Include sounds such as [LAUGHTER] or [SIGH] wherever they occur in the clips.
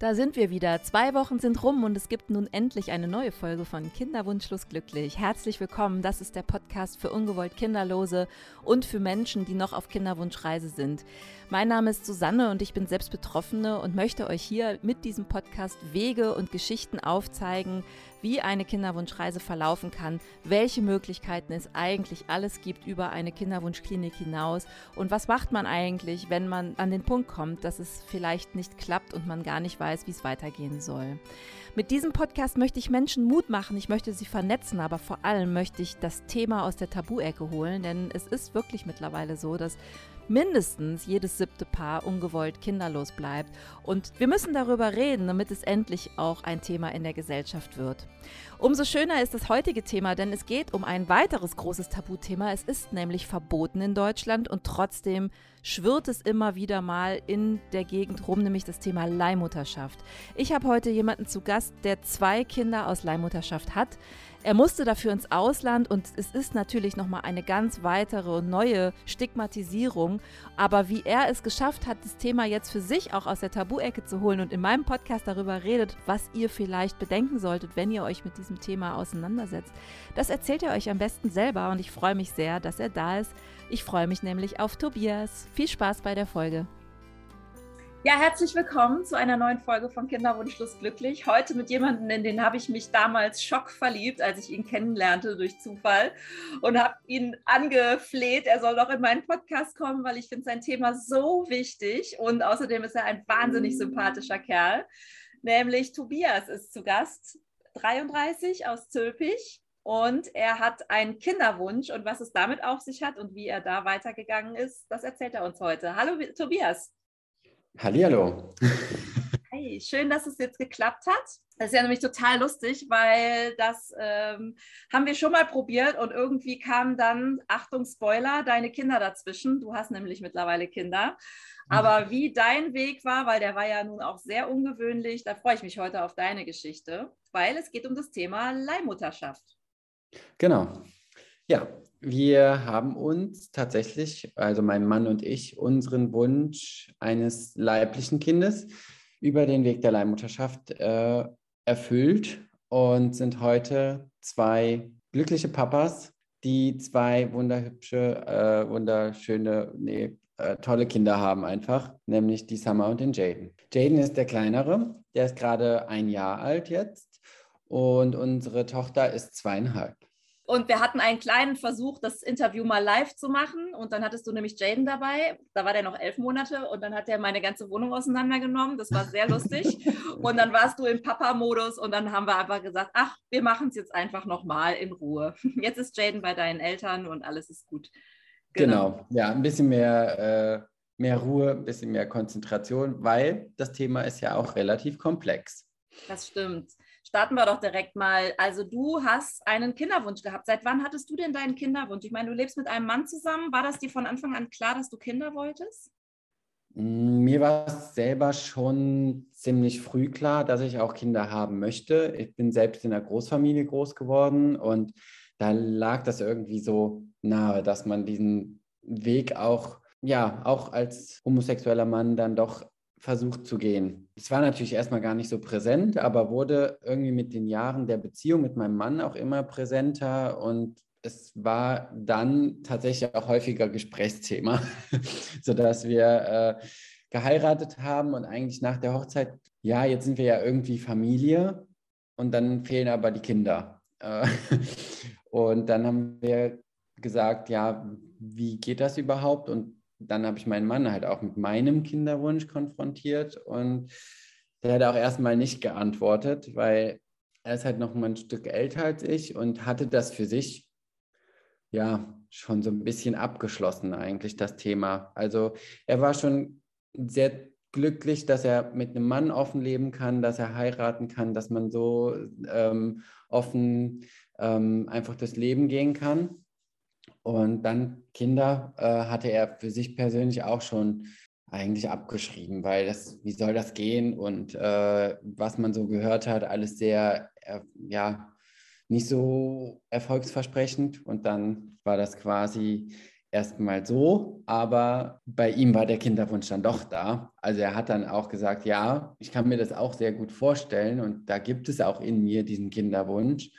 Da sind wir wieder. Zwei Wochen sind rum und es gibt nun endlich eine neue Folge von Kinderwunschlos glücklich. Herzlich willkommen. Das ist der Podcast für ungewollt Kinderlose und für Menschen, die noch auf Kinderwunschreise sind. Mein Name ist Susanne und ich bin selbst Betroffene und möchte euch hier mit diesem Podcast Wege und Geschichten aufzeigen, wie eine Kinderwunschreise verlaufen kann, welche Möglichkeiten es eigentlich alles gibt über eine Kinderwunschklinik hinaus und was macht man eigentlich, wenn man an den Punkt kommt, dass es vielleicht nicht klappt und man gar nicht weiß, wie es weitergehen soll. Mit diesem Podcast möchte ich Menschen Mut machen, ich möchte sie vernetzen, aber vor allem möchte ich das Thema aus der Tabu-Ecke holen, denn es ist wirklich mittlerweile so, dass mindestens jedes siebte Paar ungewollt kinderlos bleibt. Und wir müssen darüber reden, damit es endlich auch ein Thema in der Gesellschaft wird. Umso schöner ist das heutige Thema, denn es geht um ein weiteres großes Tabuthema. Es ist nämlich verboten in Deutschland und trotzdem schwirrt es immer wieder mal in der Gegend rum, nämlich das Thema Leihmutterschaft. Ich habe heute jemanden zu Gast, der zwei Kinder aus Leihmutterschaft hat. Er musste dafür ins Ausland und es ist natürlich nochmal eine ganz weitere und neue Stigmatisierung. Aber wie er es geschafft hat, das Thema jetzt für sich auch aus der Tabu-Ecke zu holen und in meinem Podcast darüber redet, was ihr vielleicht bedenken solltet, wenn ihr euch mit diesem Thema auseinandersetzt, das erzählt er euch am besten selber und ich freue mich sehr, dass er da ist. Ich freue mich nämlich auf Tobias. Viel Spaß bei der Folge. Ja, herzlich willkommen zu einer neuen Folge von Kinderwunschlos glücklich. Heute mit jemandem, in den habe ich mich damals schockverliebt, als ich ihn kennenlernte durch Zufall und habe ihn angefleht, er soll doch in meinen Podcast kommen, weil ich finde sein Thema so wichtig und außerdem ist er ein wahnsinnig sympathischer Kerl. Nämlich Tobias ist zu Gast, 33 aus Zülpich und er hat einen Kinderwunsch und was es damit auf sich hat und wie er da weitergegangen ist, das erzählt er uns heute. Hallo Tobias. Hallihallo. Hey, schön, dass es jetzt geklappt hat. Das ist ja nämlich total lustig, weil das ähm, haben wir schon mal probiert und irgendwie kamen dann, Achtung, Spoiler, deine Kinder dazwischen. Du hast nämlich mittlerweile Kinder. Aber mhm. wie dein Weg war, weil der war ja nun auch sehr ungewöhnlich, da freue ich mich heute auf deine Geschichte, weil es geht um das Thema Leihmutterschaft. Genau. Ja, wir haben uns tatsächlich, also mein Mann und ich, unseren Wunsch eines leiblichen Kindes über den Weg der Leihmutterschaft äh, erfüllt und sind heute zwei glückliche Papas, die zwei wunderhübsche, äh, wunderschöne, nee, äh, tolle Kinder haben einfach, nämlich die Summer und den Jaden. Jaden ist der kleinere, der ist gerade ein Jahr alt jetzt und unsere Tochter ist zweieinhalb. Und wir hatten einen kleinen Versuch, das Interview mal live zu machen. Und dann hattest du nämlich Jaden dabei. Da war der noch elf Monate und dann hat er meine ganze Wohnung auseinandergenommen. Das war sehr lustig. [LAUGHS] und dann warst du im Papa-Modus und dann haben wir einfach gesagt, ach, wir machen es jetzt einfach nochmal in Ruhe. [LAUGHS] Jetzt ist Jaden bei deinen Eltern und alles ist gut. Genau, genau. ja, ein bisschen mehr, äh, mehr Ruhe, ein bisschen mehr Konzentration, weil das Thema ist ja auch relativ komplex. Das stimmt starten wir doch direkt mal. Also du hast einen Kinderwunsch gehabt. Seit wann hattest du denn deinen Kinderwunsch? Ich meine, du lebst mit einem Mann zusammen. War das dir von Anfang an klar, dass du Kinder wolltest? Mm, mir war es selber schon ziemlich früh klar, dass ich auch Kinder haben möchte. Ich bin selbst in einer Großfamilie groß geworden und da lag das irgendwie so nahe, dass man diesen Weg auch, ja, auch als homosexueller Mann dann doch versucht zu gehen. Es war natürlich erstmal gar nicht so präsent, aber wurde irgendwie mit den Jahren der Beziehung mit meinem Mann auch immer präsenter und es war dann tatsächlich auch häufiger Gesprächsthema, [LAUGHS] sodass wir äh, geheiratet haben und eigentlich nach der Hochzeit, ja, jetzt sind wir ja irgendwie Familie und dann fehlen aber die Kinder. Äh, [LAUGHS] und dann haben wir gesagt, ja, wie geht das überhaupt? Und dann habe ich meinen Mann halt auch mit meinem Kinderwunsch konfrontiert und der hat auch erstmal nicht geantwortet, weil er ist halt noch mal ein Stück älter als ich und hatte das für sich ja schon so ein bisschen abgeschlossen eigentlich das Thema. Also er war schon sehr glücklich, dass er mit einem Mann offen leben kann, dass er heiraten kann, dass man so ähm, offen ähm, einfach das Leben gehen kann. Und dann Kinder äh, hatte er für sich persönlich auch schon eigentlich abgeschrieben, weil das, wie soll das gehen und äh, was man so gehört hat, alles sehr, äh, ja, nicht so erfolgsversprechend. Und dann war das quasi erstmal so, aber bei ihm war der Kinderwunsch dann doch da. Also er hat dann auch gesagt, ja, ich kann mir das auch sehr gut vorstellen und da gibt es auch in mir diesen Kinderwunsch.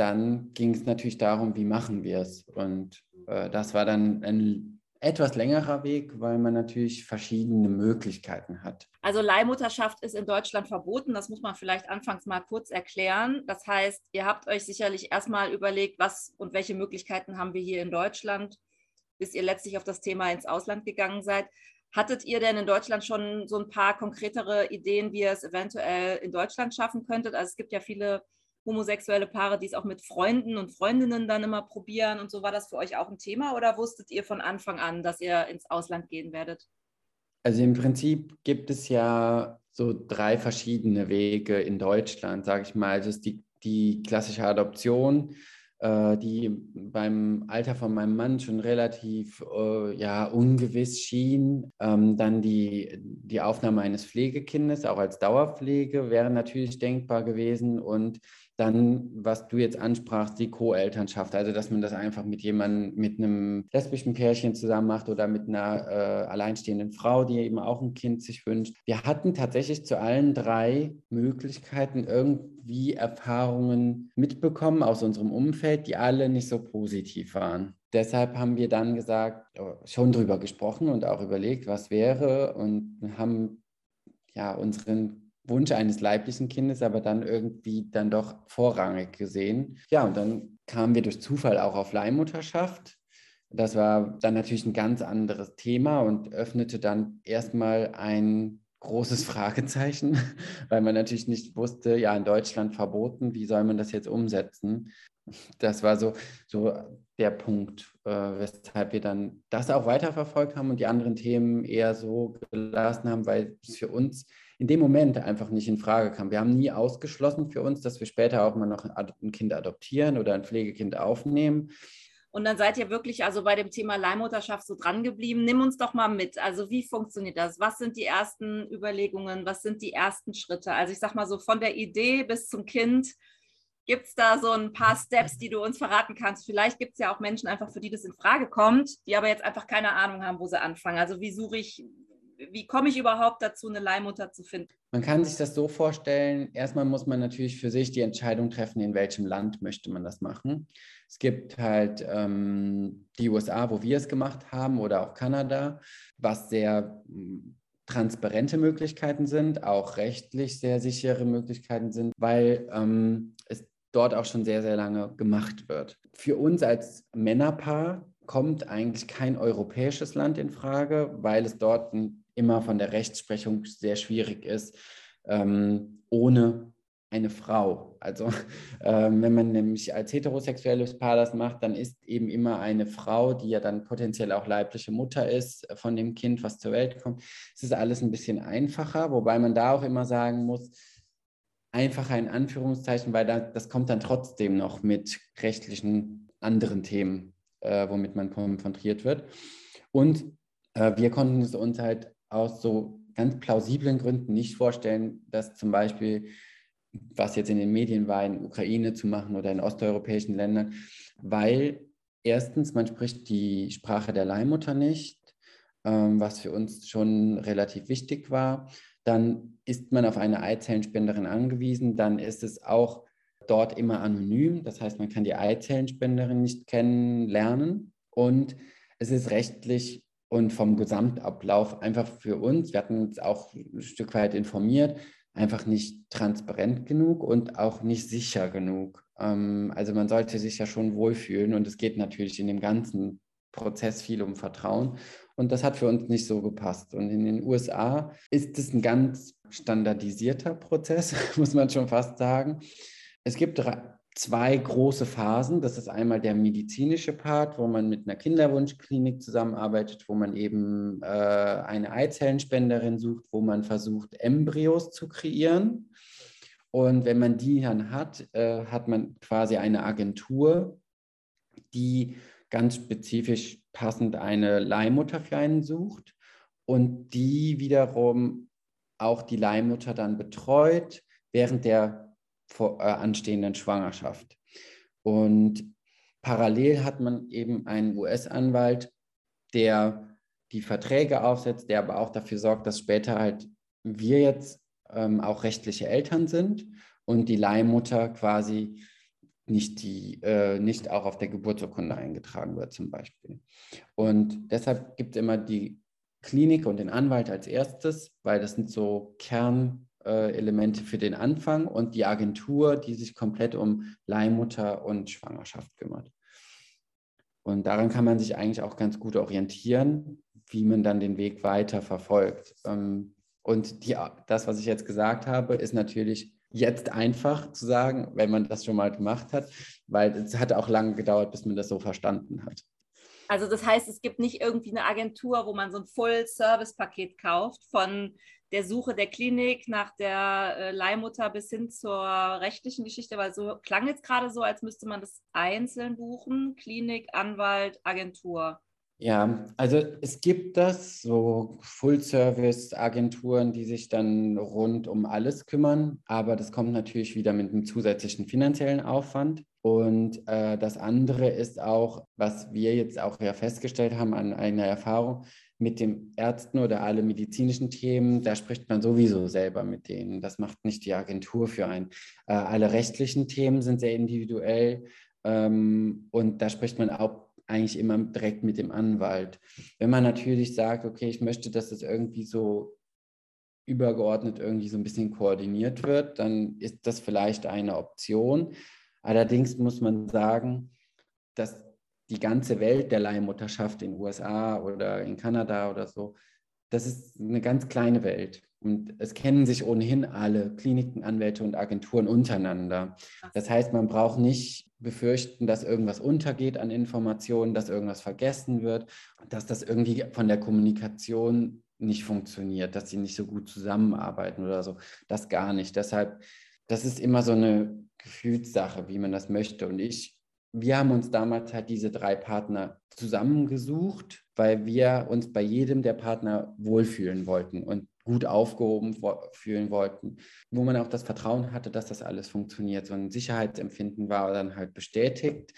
Dann ging es natürlich darum, wie machen wir es? Und äh, das war dann ein etwas längerer Weg, weil man natürlich verschiedene Möglichkeiten hat. Also Leihmutterschaft ist in Deutschland verboten. Das muss man vielleicht anfangs mal kurz erklären. Das heißt, ihr habt euch sicherlich erstmal überlegt, was und welche Möglichkeiten haben wir hier in Deutschland, bis ihr letztlich auf das Thema ins Ausland gegangen seid. Hattet ihr denn in Deutschland schon so ein paar konkretere Ideen, wie ihr es eventuell in Deutschland schaffen könntet? Also es gibt ja viele homosexuelle Paare, die es auch mit Freunden und Freundinnen dann immer probieren und so. War das für euch auch ein Thema oder wusstet ihr von Anfang an, dass ihr ins Ausland gehen werdet? Also im Prinzip gibt es ja so drei verschiedene Wege in Deutschland, sage ich mal. Also es ist die, die klassische Adoption, äh, die beim Alter von meinem Mann schon relativ äh, ja, ungewiss schien. Ähm, dann die, die Aufnahme eines Pflegekindes, auch als Dauerpflege, wäre natürlich denkbar gewesen. Und dann, was du jetzt ansprachst, die Co-Elternschaft, also dass man das einfach mit jemandem, mit einem lesbischen Pärchen zusammen macht oder mit einer äh, alleinstehenden Frau, die eben auch ein Kind sich wünscht. Wir hatten tatsächlich zu allen drei Möglichkeiten irgendwie Erfahrungen mitbekommen aus unserem Umfeld, die alle nicht so positiv waren. Deshalb haben wir dann gesagt, oh, schon drüber gesprochen und auch überlegt, was wäre und haben ja unseren Wunsch eines leiblichen Kindes, aber dann irgendwie dann doch vorrangig gesehen. Ja, und dann kamen wir durch Zufall auch auf Leihmutterschaft. Das war dann natürlich ein ganz anderes Thema und öffnete dann erstmal ein großes [LAUGHS] Fragezeichen, weil man natürlich nicht wusste, ja, in Deutschland verboten, wie soll man das jetzt umsetzen? Das war so, so der Punkt, äh, weshalb wir dann das auch weiterverfolgt haben und die anderen Themen eher so gelassen haben, weil es für uns in dem Moment einfach nicht in Frage kam. Wir haben nie ausgeschlossen für uns, dass wir später auch mal noch ein Kind adoptieren oder ein Pflegekind aufnehmen. Und dann seid ihr wirklich also bei dem Thema Leihmutterschaft so dran geblieben. Nimm uns doch mal mit. Also wie funktioniert das? Was sind die ersten Überlegungen? Was sind die ersten Schritte? Also ich sag mal so von der Idee bis zum Kind. Gibt es da so ein paar Steps, die du uns verraten kannst? Vielleicht gibt es ja auch Menschen einfach, für die das in Frage kommt, die aber jetzt einfach keine Ahnung haben, wo sie anfangen. Also wie suche ich wie komme ich überhaupt dazu, eine Leihmutter zu finden? Man kann sich das so vorstellen, erstmal muss man natürlich für sich die Entscheidung treffen, in welchem Land möchte man das machen. Es gibt halt ähm, die USA, wo wir es gemacht haben, oder auch Kanada, was sehr hm, transparente Möglichkeiten sind, auch rechtlich sehr sichere Möglichkeiten sind, weil ähm, es dort auch schon sehr, sehr lange gemacht wird. Für uns als Männerpaar kommt eigentlich kein europäisches Land in Frage, weil es dort ein immer von der Rechtsprechung sehr schwierig ist, ähm, ohne eine Frau. Also [LAUGHS] ähm, wenn man nämlich als heterosexuelles Paar das macht, dann ist eben immer eine Frau, die ja dann potenziell auch leibliche Mutter ist von dem Kind, was zur Welt kommt. Es ist alles ein bisschen einfacher, wobei man da auch immer sagen muss, einfacher in Anführungszeichen, weil da, das kommt dann trotzdem noch mit rechtlichen anderen Themen, äh, womit man konfrontiert wird. Und äh, wir konnten es uns halt aus so ganz plausiblen Gründen nicht vorstellen, dass zum Beispiel, was jetzt in den Medien war, in Ukraine zu machen oder in osteuropäischen Ländern, weil erstens, man spricht die Sprache der Leihmutter nicht, ähm, was für uns schon relativ wichtig war. Dann ist man auf eine Eizellenspenderin angewiesen, dann ist es auch dort immer anonym, das heißt, man kann die Eizellenspenderin nicht kennenlernen und es ist rechtlich und vom Gesamtablauf einfach für uns, wir hatten uns auch ein Stück weit informiert, einfach nicht transparent genug und auch nicht sicher genug. Ähm, also man sollte sich ja schon wohlfühlen und es geht natürlich in dem ganzen Prozess viel um Vertrauen und das hat für uns nicht so gepasst. Und in den USA ist es ein ganz standardisierter Prozess, [LAUGHS] muss man schon fast sagen. Es gibt zwei große Phasen. Das ist einmal der medizinische Part, wo man mit einer Kinderwunschklinik zusammenarbeitet, wo man eben äh, eine Eizellenspenderin sucht, wo man versucht, Embryos zu kreieren. Und wenn man die dann hat, äh, hat man quasi eine Agentur, die ganz spezifisch passend eine Leihmutter für einen sucht und die wiederum auch die Leihmutter dann betreut während der vor, äh, anstehenden Schwangerschaft. Und parallel hat man eben einen US-Anwalt, der die Verträge aufsetzt, der aber auch dafür sorgt, dass später halt wir jetzt ähm, auch rechtliche Eltern sind und die Leihmutter quasi nicht, die, äh, nicht auch auf der Geburtsurkunde eingetragen wird zum Beispiel. Und deshalb gibt es immer die Klinik und den Anwalt als erstes, weil das sind so Kernelemente äh, für den Anfang und die Agentur, die sich komplett um Leihmutter und Schwangerschaft kümmert. Und daran kann man sich eigentlich auch ganz gut orientieren, wie man dann den Weg weiter verfolgt. Ähm, und die, das, was ich jetzt gesagt habe, ist natürlich jetzt einfach zu sagen, wenn man das schon mal gemacht hat, weil es hat auch lange gedauert, bis man das so verstanden hat. Also das heißt, es gibt nicht irgendwie eine Agentur, wo man so ein Full-Service-Paket kauft von der Suche der Klinik nach der äh, Leihmutter bis hin zur rechtlichen Geschichte, weil so klang jetzt gerade so, als müsste man das einzeln buchen, Klinik, Anwalt, Agentur. Ja, also es gibt das, so Full-Service-Agenturen, die sich dann rund um alles kümmern, aber das kommt natürlich wieder mit einem zusätzlichen finanziellen Aufwand. Und äh, das andere ist auch, was wir jetzt auch ja festgestellt haben an einer Erfahrung mit den Ärzten oder alle medizinischen Themen, da spricht man sowieso selber mit denen. Das macht nicht die Agentur für einen. Äh, alle rechtlichen Themen sind sehr individuell ähm, und da spricht man auch eigentlich immer direkt mit dem Anwalt. Wenn man natürlich sagt, okay, ich möchte, dass das irgendwie so übergeordnet irgendwie so ein bisschen koordiniert wird, dann ist das vielleicht eine Option. Allerdings muss man sagen, dass die ganze Welt der Leihmutterschaft in den USA oder in Kanada oder so, das ist eine ganz kleine Welt. Und es kennen sich ohnehin alle Kliniken, Anwälte und Agenturen untereinander. Das heißt, man braucht nicht befürchten, dass irgendwas untergeht an Informationen, dass irgendwas vergessen wird, dass das irgendwie von der Kommunikation nicht funktioniert, dass sie nicht so gut zusammenarbeiten oder so. Das gar nicht. Deshalb, das ist immer so eine Gefühlssache, wie man das möchte. Und ich, wir haben uns damals halt diese drei Partner zusammengesucht, weil wir uns bei jedem der Partner wohlfühlen wollten. Und gut aufgehoben fühlen wollten, wo man auch das Vertrauen hatte, dass das alles funktioniert. So ein Sicherheitsempfinden war dann halt bestätigt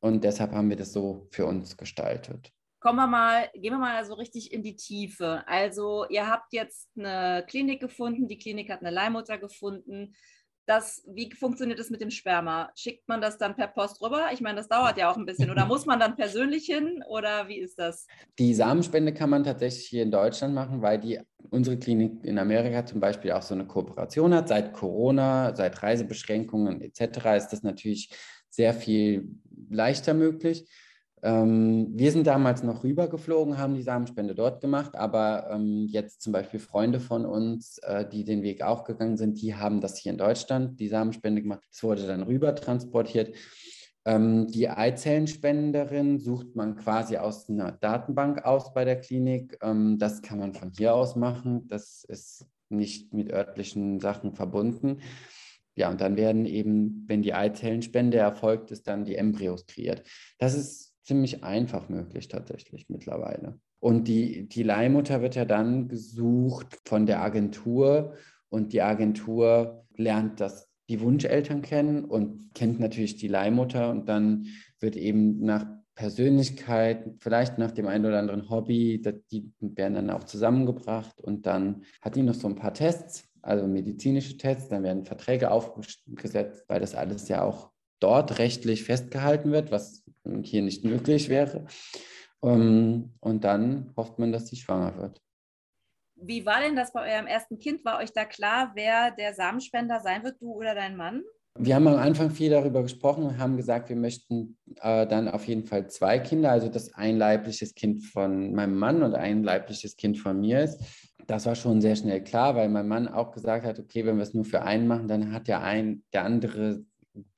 und deshalb haben wir das so für uns gestaltet. Kommen wir mal, gehen wir mal so richtig in die Tiefe. Also ihr habt jetzt eine Klinik gefunden, die Klinik hat eine Leihmutter gefunden das, wie funktioniert das mit dem Sperma? Schickt man das dann per Post rüber? Ich meine, das dauert ja auch ein bisschen. Oder [LAUGHS] muss man dann persönlich hin? Oder wie ist das? Die Samenspende kann man tatsächlich hier in Deutschland machen, weil die unsere Klinik in Amerika zum Beispiel auch so eine Kooperation hat. Seit Corona, seit Reisebeschränkungen etc. ist das natürlich sehr viel leichter möglich. Ähm, wir sind damals noch rübergeflogen, haben die Samenspende dort gemacht, aber ähm, jetzt zum Beispiel Freunde von uns, äh, die den Weg auch gegangen sind, die haben das hier in Deutschland, die Samenspende gemacht. Es wurde dann rüber transportiert. Ähm, die Eizellenspenderin sucht man quasi aus einer Datenbank aus bei der Klinik. Ähm, das kann man von hier aus machen. Das ist nicht mit örtlichen Sachen verbunden. Ja, und dann werden eben, wenn die Eizellenspende erfolgt ist, dann die Embryos kreiert. Das ist ziemlich einfach möglich tatsächlich mittlerweile. Und die, die Leihmutter wird ja dann gesucht von der Agentur und die Agentur lernt das, die Wunscheltern kennen und kennt natürlich die Leihmutter und dann wird eben nach Persönlichkeit, vielleicht nach dem einen oder anderen Hobby, die werden dann auch zusammengebracht und dann hat die noch so ein paar Tests, also medizinische Tests, dann werden Verträge aufgesetzt, weil das alles ja auch dort rechtlich festgehalten wird, was hier nicht möglich wäre. Ähm, und dann hofft man, dass sie schwanger wird. Wie war denn das bei eurem ersten Kind? War euch da klar, wer der Samenspender sein wird, du oder dein Mann? Wir haben am Anfang viel darüber gesprochen und haben gesagt, wir möchten äh, dann auf jeden Fall zwei Kinder, also dass ein leibliches Kind von meinem Mann und ein leibliches Kind von mir ist. Das war schon sehr schnell klar, weil mein Mann auch gesagt hat, okay, wenn wir es nur für einen machen, dann hat der ein, der andere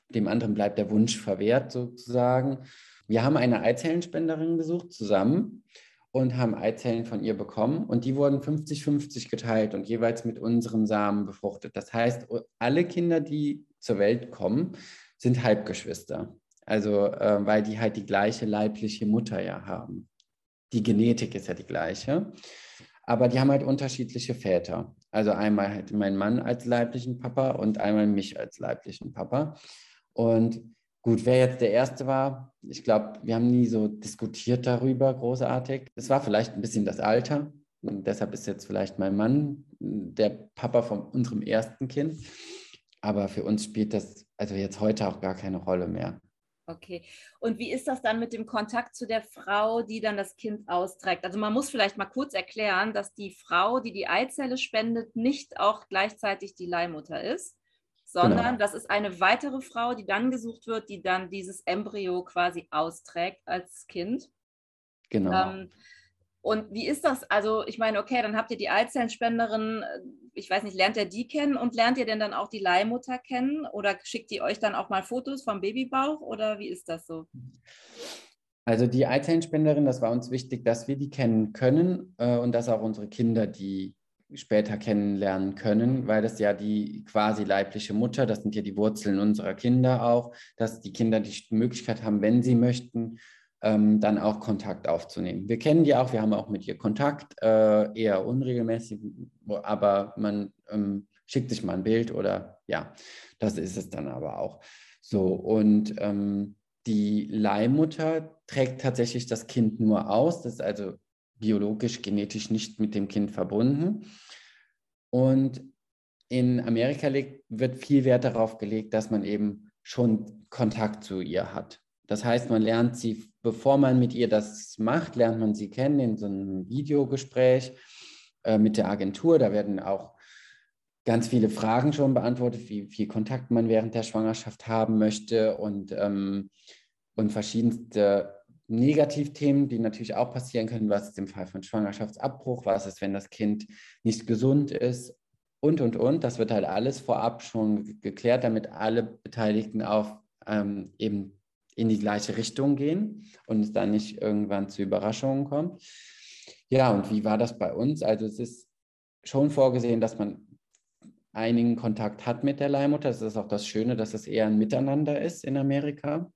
dem anderen bleibt der Wunsch verwehrt sozusagen. Wir haben eine Eizellenspenderin gesucht zusammen und haben Eizellen von ihr bekommen und die wurden 50-50 geteilt und jeweils mit unseren Samen befruchtet. Das heißt, alle Kinder, die zur Welt kommen, sind Halbgeschwister. Also äh, weil die halt die gleiche leibliche Mutter ja haben. Die Genetik ist ja die gleiche. Aber die haben halt unterschiedliche Väter. Also einmal halt mein Mann als leiblichen Papa und einmal mich als leiblichen Papa. Und Gut, wer jetzt der Erste war, ich glaube, wir haben nie so diskutiert darüber, großartig. Es war vielleicht ein bisschen das Alter. Und deshalb ist jetzt vielleicht mein Mann der Papa von unserem ersten Kind. Aber für uns spielt das also jetzt heute auch gar keine Rolle mehr. Okay. Und wie ist das dann mit dem Kontakt zu der Frau, die dann das Kind austrägt? Also man muss vielleicht mal kurz erklären, dass die Frau, die die Eizelle spendet, nicht auch gleichzeitig die Leihmutter ist, sondern genau. das ist eine weitere Frau, die dann gesucht wird, die dann dieses Embryo quasi austrägt als Kind. Genau. Ähm, und wie ist das? Also, ich meine, okay, dann habt ihr die Eizellenspenderin, äh, ich weiß nicht, lernt ihr die kennen und lernt ihr denn dann auch die Leihmutter kennen? Oder schickt die euch dann auch mal Fotos vom Babybauch oder wie ist das so? Also die Eizellenspenderin, das war uns wichtig, dass wir die kennen können äh, und dass auch unsere Kinder die später kennenlernen können, weil das ja die quasi leibliche Mutter, das sind ja die Wurzeln unserer Kinder auch, dass die Kinder die Möglichkeit haben, wenn sie möchten, ähm, dann auch Kontakt aufzunehmen. Wir kennen die auch, wir haben auch mit ihr Kontakt, äh, eher unregelmäßig, aber man ähm, schickt sich mal ein Bild oder ja, das ist es dann aber auch. So, und ähm, die Leihmutter trägt tatsächlich das Kind nur aus, das ist also biologisch, genetisch nicht mit dem Kind verbunden. Und in Amerika wird viel Wert darauf gelegt, dass man eben schon Kontakt zu ihr hat. Das heißt, man lernt sie, bevor man mit ihr das macht, lernt man sie kennen in so einem Videogespräch äh, mit der Agentur. Da werden auch ganz viele Fragen schon beantwortet, wie viel Kontakt man während der Schwangerschaft haben möchte und, ähm, und verschiedenste Negativthemen, die natürlich auch passieren können. Was ist im Fall von Schwangerschaftsabbruch? Was ist, wenn das Kind nicht gesund ist? Und, und, und. Das wird halt alles vorab schon geklärt, damit alle Beteiligten auf ähm, eben in die gleiche Richtung gehen und es dann nicht irgendwann zu Überraschungen kommt. Ja, und wie war das bei uns? Also es ist schon vorgesehen, dass man einigen Kontakt hat mit der Leihmutter. Das ist auch das Schöne, dass es eher ein Miteinander ist in Amerika.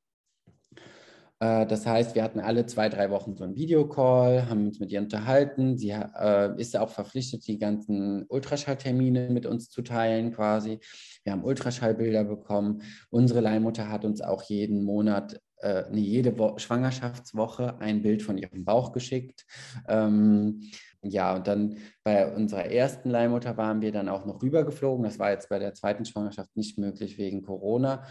Äh, das heißt, wir hatten alle zwei, drei Wochen so einen Videocall, haben uns mit ihr unterhalten. Sie äh, ist auch verpflichtet, die ganzen Ultraschalltermine mit uns zu teilen quasi. Wir haben Ultraschallbilder bekommen. Unsere Leihmutter hat uns auch jeden Monat, äh, nee, jede Wo Schwangerschaftswoche ein Bild von ihrem Bauch geschickt. Ähm, ja, und dann bei unserer ersten Leihmutter waren wir dann auch noch rübergeflogen. Das war jetzt bei der zweiten Schwangerschaft nicht möglich wegen Corona.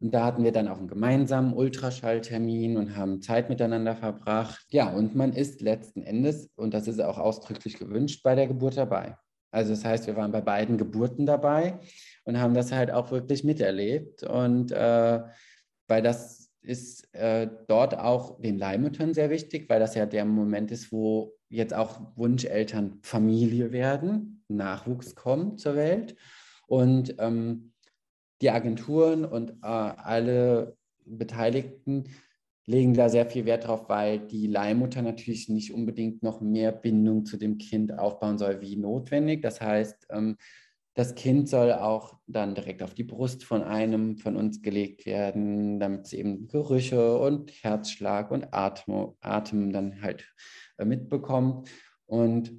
Und da hatten wir dann auch einen gemeinsamen Ultraschalltermin und haben Zeit miteinander verbracht. Ja, und man ist letzten Endes, und das ist auch ausdrücklich gewünscht, bei der Geburt dabei. Also das heißt, wir waren bei beiden Geburten dabei und haben das halt auch wirklich miterlebt. Und äh, weil das ist äh, dort auch den Leihmüttern sehr wichtig, weil das ja der Moment ist, wo jetzt auch Wunscheltern Familie werden, Nachwuchs kommt zur Welt. Und ähm, die Agenturen und äh, alle Beteiligten legen da sehr viel Wert drauf, weil die Leihmutter natürlich nicht unbedingt noch mehr Bindung zu dem Kind aufbauen soll wie notwendig. Das heißt, ähm, das Kind soll auch dann direkt auf die Brust von einem von uns gelegt werden, damit es eben Gerüche und Herzschlag und Atem, Atem dann halt äh, mitbekommt. Und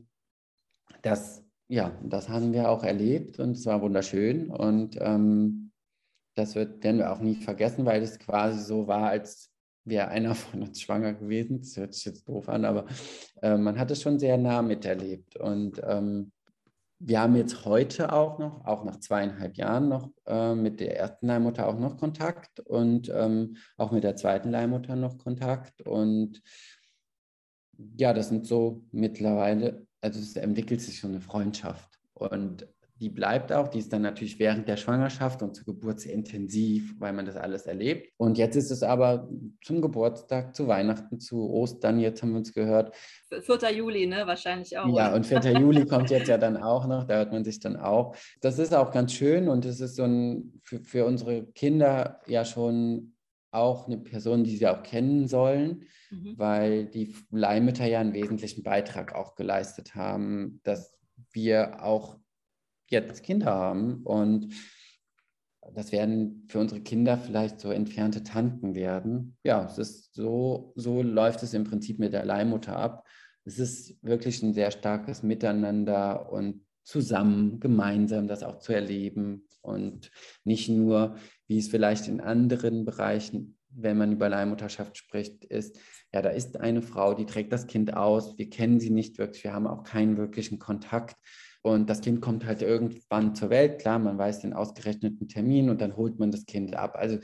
das, ja, das haben wir auch erlebt und es war wunderschön. Und ähm, das wird, werden wir auch nie vergessen, weil es quasi so war, als wäre einer von uns schwanger gewesen. Das hört sich jetzt doof an, aber äh, man hat es schon sehr nah miterlebt. Und ähm, wir haben jetzt heute auch noch, auch nach zweieinhalb Jahren noch äh, mit der ersten Leihmutter auch noch Kontakt und ähm, auch mit der zweiten Leihmutter noch Kontakt. Und ja, das sind so mittlerweile, also es entwickelt sich schon eine Freundschaft. Und die bleibt auch. Die ist dann natürlich während der Schwangerschaft und zur Geburt sehr intensiv, weil man das alles erlebt. Und jetzt ist es aber zum Geburtstag, zu Weihnachten, zu Ostern, jetzt haben wir uns gehört. 4. Juli, ne? Wahrscheinlich auch. Ja, und 4. Juli kommt jetzt ja dann auch noch, da hört man sich dann auch. Das ist auch ganz schön und es ist so ein, für, für unsere Kinder ja schon auch eine Person, die sie auch kennen sollen, mhm. weil die Leihmütter ja einen wesentlichen Beitrag auch geleistet haben, dass wir auch jetzt Kinder haben und das werden für unsere Kinder vielleicht so entfernte Tanten werden. Ja, es ist so, so läuft es im Prinzip mit der Leihmutter ab. Es ist wirklich ein sehr starkes Miteinander und zusammen, gemeinsam das auch zu erleben und nicht nur, wie es vielleicht in anderen Bereichen, wenn man über Leihmutterschaft spricht, ist, ja, da ist eine Frau, die trägt das Kind aus, wir kennen sie nicht wirklich, wir haben auch keinen wirklichen Kontakt und das Kind kommt halt irgendwann zur Welt, klar, man weiß den ausgerechneten Termin und dann holt man das Kind ab. Also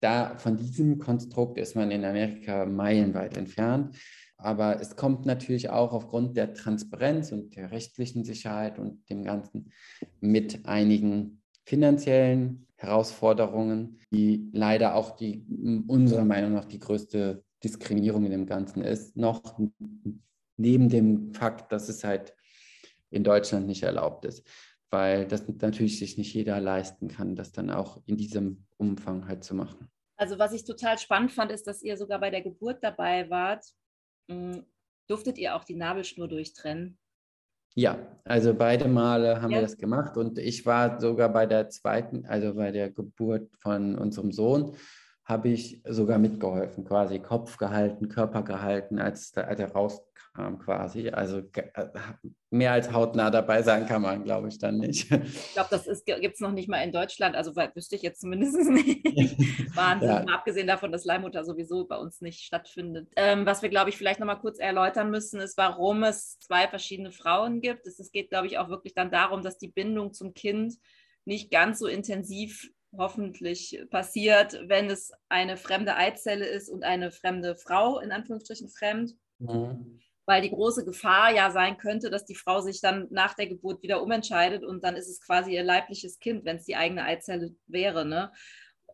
da von diesem Konstrukt ist man in Amerika meilenweit entfernt. Aber es kommt natürlich auch aufgrund der Transparenz und der rechtlichen Sicherheit und dem Ganzen mit einigen finanziellen Herausforderungen, die leider auch die unserer Meinung nach die größte Diskriminierung in dem Ganzen ist, noch neben dem Fakt, dass es halt in Deutschland nicht erlaubt ist, weil das natürlich sich nicht jeder leisten kann, das dann auch in diesem Umfang halt zu machen. Also was ich total spannend fand, ist, dass ihr sogar bei der Geburt dabei wart. Hm, durftet ihr auch die Nabelschnur durchtrennen? Ja, also beide Male haben ja. wir das gemacht und ich war sogar bei der zweiten, also bei der Geburt von unserem Sohn, habe ich sogar mitgeholfen, quasi Kopf gehalten, Körper gehalten, als, als er rauskam quasi. Also äh, mehr als hautnah dabei sein kann man, glaube ich, dann nicht. Ich glaube, das gibt es noch nicht mal in Deutschland, also wüsste ich jetzt zumindest [LAUGHS] nicht. Wahnsinn, ja. mal abgesehen davon, dass Leihmutter sowieso bei uns nicht stattfindet. Ähm, was wir, glaube ich, vielleicht nochmal kurz erläutern müssen, ist, warum es zwei verschiedene Frauen gibt. Es, es geht, glaube ich, auch wirklich dann darum, dass die Bindung zum Kind nicht ganz so intensiv hoffentlich passiert, wenn es eine fremde Eizelle ist und eine fremde Frau, in Anführungsstrichen fremd. Mhm. Weil die große Gefahr ja sein könnte, dass die Frau sich dann nach der Geburt wieder umentscheidet und dann ist es quasi ihr leibliches Kind, wenn es die eigene Eizelle wäre. Ne?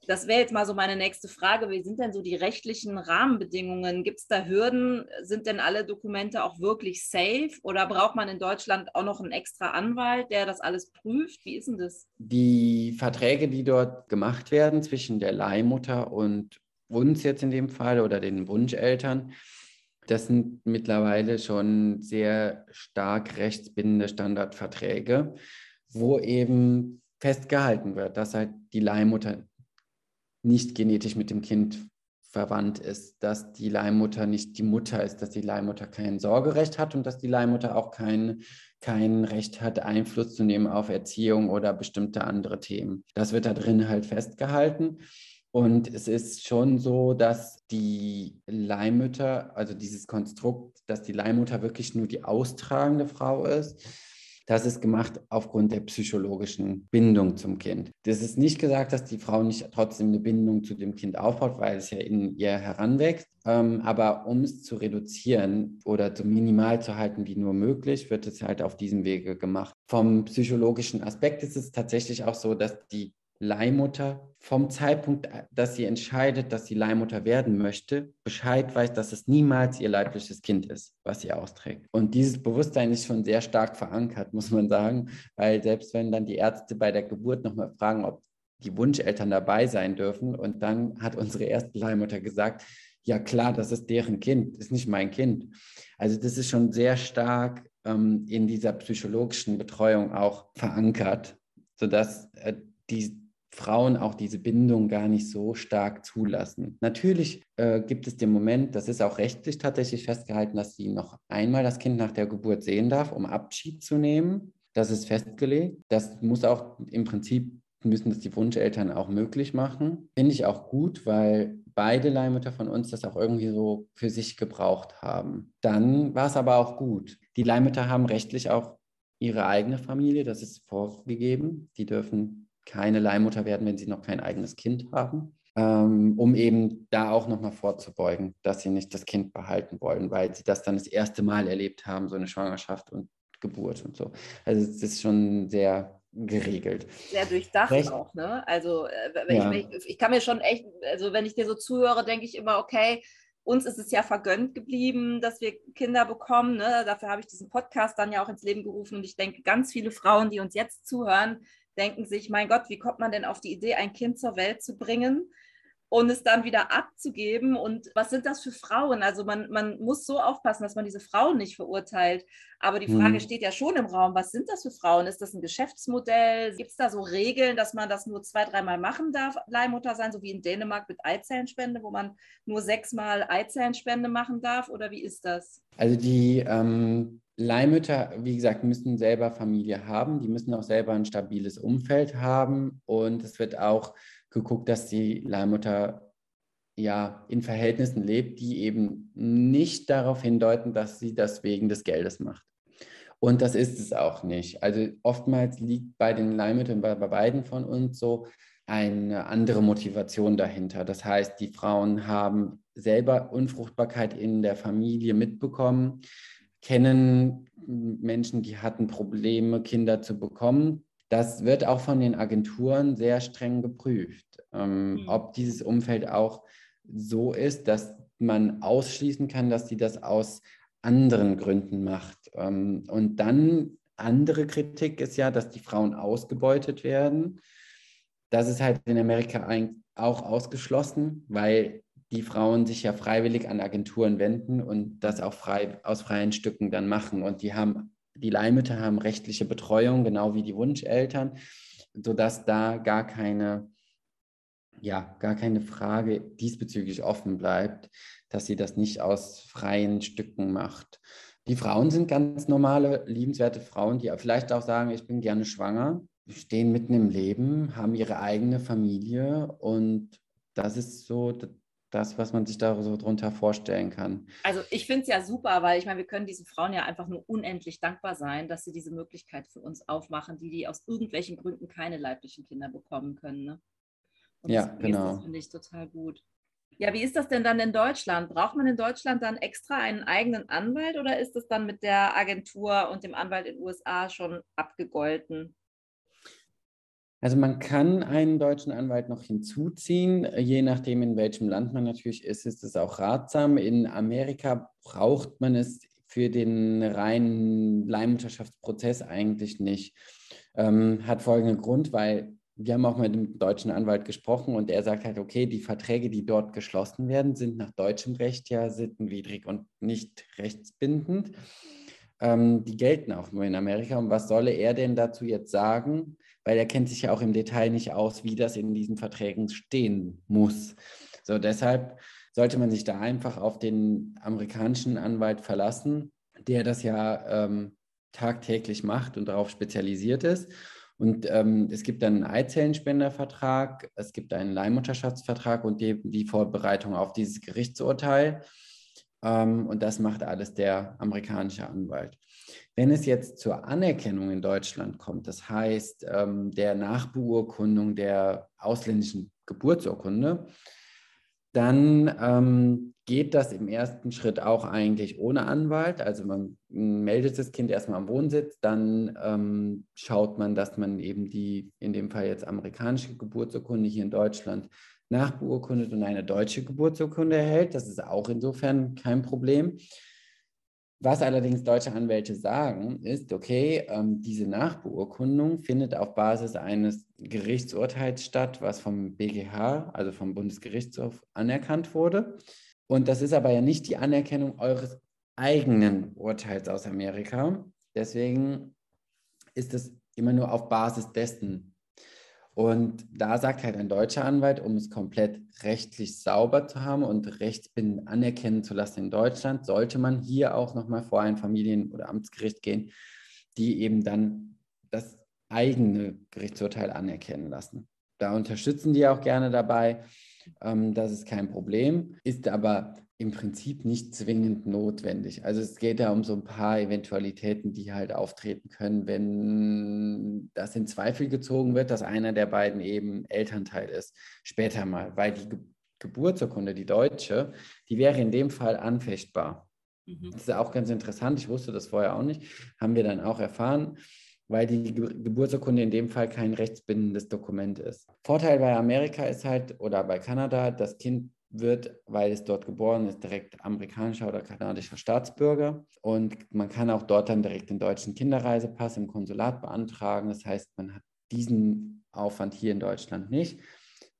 das wäre jetzt mal so meine nächste Frage. Wie sind denn so die rechtlichen Rahmenbedingungen? Gibt es da Hürden? Sind denn alle Dokumente auch wirklich safe? Oder braucht man in Deutschland auch noch einen extra Anwalt, der das alles prüft? Wie ist denn das? Die Verträge, die dort gemacht werden zwischen der Leihmutter und uns jetzt in dem Fall oder den Wunscheltern, das sind mittlerweile schon sehr stark rechtsbindende Standardverträge, wo eben festgehalten wird, dass halt die Leihmutter nicht genetisch mit dem Kind verwandt ist, dass die Leihmutter nicht die Mutter ist, dass die Leihmutter kein Sorgerecht hat und dass die Leihmutter auch kein, kein Recht hat, Einfluss zu nehmen auf Erziehung oder bestimmte andere Themen. Das wird da drin halt festgehalten. Und es ist schon so, dass die Leihmutter, also dieses Konstrukt, dass die Leihmutter wirklich nur die austragende Frau ist, das ist gemacht aufgrund der psychologischen Bindung zum Kind. Das ist nicht gesagt, dass die Frau nicht trotzdem eine Bindung zu dem Kind aufbaut, weil es ja in ihr heranwächst. Ähm, aber um es zu reduzieren oder so minimal zu halten wie nur möglich, wird es halt auf diesem Wege gemacht. Vom psychologischen Aspekt ist es tatsächlich auch so, dass die Leihmutter vom Zeitpunkt, dass sie entscheidet, dass sie Leihmutter werden möchte, Bescheid weiß, dass es niemals ihr leibliches Kind ist, was sie austrägt. Und dieses Bewusstsein ist schon sehr stark verankert, muss man sagen, weil selbst wenn dann die Ärzte bei der Geburt nochmal fragen, ob die Wunscheltern dabei sein dürfen, und dann hat unsere erste Leihmutter gesagt, ja klar, das ist deren Kind, ist nicht mein Kind. Also das ist schon sehr stark ähm, in dieser psychologischen Betreuung auch verankert, sodass äh, die Frauen auch diese Bindung gar nicht so stark zulassen. Natürlich äh, gibt es den Moment, das ist auch rechtlich tatsächlich festgehalten, dass sie noch einmal das Kind nach der Geburt sehen darf, um Abschied zu nehmen. Das ist festgelegt. Das muss auch im Prinzip, müssen das die Wunscheltern auch möglich machen. Finde ich auch gut, weil beide Leihmütter von uns das auch irgendwie so für sich gebraucht haben. Dann war es aber auch gut. Die Leihmütter haben rechtlich auch ihre eigene Familie, das ist vorgegeben. Die dürfen keine Leihmutter werden, wenn sie noch kein eigenes Kind haben, ähm, um eben da auch nochmal vorzubeugen, dass sie nicht das Kind behalten wollen, weil sie das dann das erste Mal erlebt haben, so eine Schwangerschaft und Geburt und so. Also es ist schon sehr geregelt. Sehr durchdacht Recht? auch, ne? Also äh, ja. ich, ich, kann mir schon echt, also wenn ich dir so zuhöre, denke ich immer, okay, uns ist es ja vergönnt geblieben, dass wir Kinder bekommen. Ne? Dafür habe ich diesen Podcast dann ja auch ins Leben gerufen. Und ich denke, ganz viele Frauen, die uns jetzt zuhören, denken sich, mein Gott, wie kommt man denn auf die Idee, ein Kind zur Welt zu bringen? und es dann wieder abzugeben. Und was sind das für Frauen? Also man, man muss so aufpassen, dass man diese Frauen nicht verurteilt. Aber die Frage mhm. steht ja schon im Raum, was sind das für Frauen? Ist das ein Geschäftsmodell? Gibt es da so Regeln, dass man das nur zwei, dreimal machen darf, Leihmutter sein, so wie in Dänemark mit Eizellenspende, wo man nur sechsmal Eizellenspende machen darf? Oder wie ist das? Also die ähm, Leihmütter, wie gesagt, müssen selber Familie haben, die müssen auch selber ein stabiles Umfeld haben und es wird auch geguckt, dass die Leihmutter ja in Verhältnissen lebt, die eben nicht darauf hindeuten, dass sie das wegen des Geldes macht. Und das ist es auch nicht. Also oftmals liegt bei den Leihmüttern, bei, bei beiden von uns so eine andere Motivation dahinter. Das heißt, die Frauen haben selber Unfruchtbarkeit in der Familie mitbekommen, kennen Menschen, die hatten Probleme, Kinder zu bekommen. Das wird auch von den Agenturen sehr streng geprüft, ähm, mhm. ob dieses Umfeld auch so ist, dass man ausschließen kann, dass sie das aus anderen Gründen macht. Ähm, und dann andere Kritik ist ja, dass die Frauen ausgebeutet werden. Das ist halt in Amerika auch ausgeschlossen, weil die Frauen sich ja freiwillig an Agenturen wenden und das auch frei, aus freien Stücken dann machen. Und die haben, die Leihmütter haben rechtliche Betreuung, genau wie die Wunscheltern, sodass da gar keine, ja, gar keine Frage diesbezüglich offen bleibt, dass sie das nicht aus freien Stücken macht. Die Frauen sind ganz normale, liebenswerte Frauen, die vielleicht auch sagen, ich bin gerne schwanger, stehen mitten im Leben, haben ihre eigene Familie und das ist so das, was man sich da so drunter vorstellen kann. Also ich finde es ja super, weil ich meine, wir können diesen Frauen ja einfach nur unendlich dankbar sein, dass sie diese Möglichkeit für uns aufmachen, die die aus irgendwelchen Gründen keine leiblichen Kinder bekommen können. Ne? Und ja, genau. Das finde ich total gut. Ja, wie ist das denn dann in Deutschland? Braucht man in Deutschland dann extra einen eigenen Anwalt oder ist das dann mit der Agentur und dem Anwalt in den USA schon abgegolten? Also man kann einen deutschen Anwalt noch hinzuziehen, je nachdem, in welchem Land man natürlich ist, ist es auch ratsam. In Amerika braucht man es für den reinen Leihmutterschaftsprozess eigentlich nicht. Ähm, hat folgenden Grund, weil wir haben auch mit dem deutschen Anwalt gesprochen und er sagt halt, okay, die Verträge, die dort geschlossen werden, sind nach deutschem Recht ja sittenwidrig und nicht rechtsbindend. Ähm, die gelten auch nur in Amerika. Und was solle er denn dazu jetzt sagen? Weil er kennt sich ja auch im Detail nicht aus, wie das in diesen Verträgen stehen muss. So, deshalb sollte man sich da einfach auf den amerikanischen Anwalt verlassen, der das ja ähm, tagtäglich macht und darauf spezialisiert ist. Und ähm, es gibt dann einen Eizellenspendervertrag, es gibt einen Leihmutterschaftsvertrag und die, die Vorbereitung auf dieses Gerichtsurteil. Ähm, und das macht alles der amerikanische Anwalt. Wenn es jetzt zur Anerkennung in Deutschland kommt, das heißt ähm, der Nachbeurkundung der ausländischen Geburtsurkunde, dann ähm, geht das im ersten Schritt auch eigentlich ohne Anwalt. Also man meldet das Kind erstmal am Wohnsitz, dann ähm, schaut man, dass man eben die, in dem Fall jetzt amerikanische Geburtsurkunde hier in Deutschland nachbeurkundet und eine deutsche Geburtsurkunde erhält. Das ist auch insofern kein Problem. Was allerdings deutsche Anwälte sagen, ist, okay, ähm, diese Nachbeurkundung findet auf Basis eines Gerichtsurteils statt, was vom BGH, also vom Bundesgerichtshof, anerkannt wurde. Und das ist aber ja nicht die Anerkennung eures eigenen Urteils aus Amerika. Deswegen ist es immer nur auf Basis dessen und da sagt halt ein deutscher Anwalt, um es komplett rechtlich sauber zu haben und rechtsbindend anerkennen zu lassen in Deutschland, sollte man hier auch nochmal vor ein Familien- oder Amtsgericht gehen, die eben dann das eigene Gerichtsurteil anerkennen lassen. Da unterstützen die auch gerne dabei. Ähm, das ist kein Problem, ist aber im Prinzip nicht zwingend notwendig. Also es geht da um so ein paar Eventualitäten, die halt auftreten können, wenn das in Zweifel gezogen wird, dass einer der beiden eben Elternteil ist, später mal, weil die Ge Geburtsurkunde, die deutsche, die wäre in dem Fall anfechtbar. Mhm. Das ist auch ganz interessant, ich wusste das vorher auch nicht, haben wir dann auch erfahren weil die Geburtsurkunde in dem Fall kein rechtsbindendes Dokument ist. Vorteil bei Amerika ist halt, oder bei Kanada, das Kind wird, weil es dort geboren ist, direkt amerikanischer oder kanadischer Staatsbürger. Und man kann auch dort dann direkt den deutschen Kinderreisepass im Konsulat beantragen. Das heißt, man hat diesen Aufwand hier in Deutschland nicht.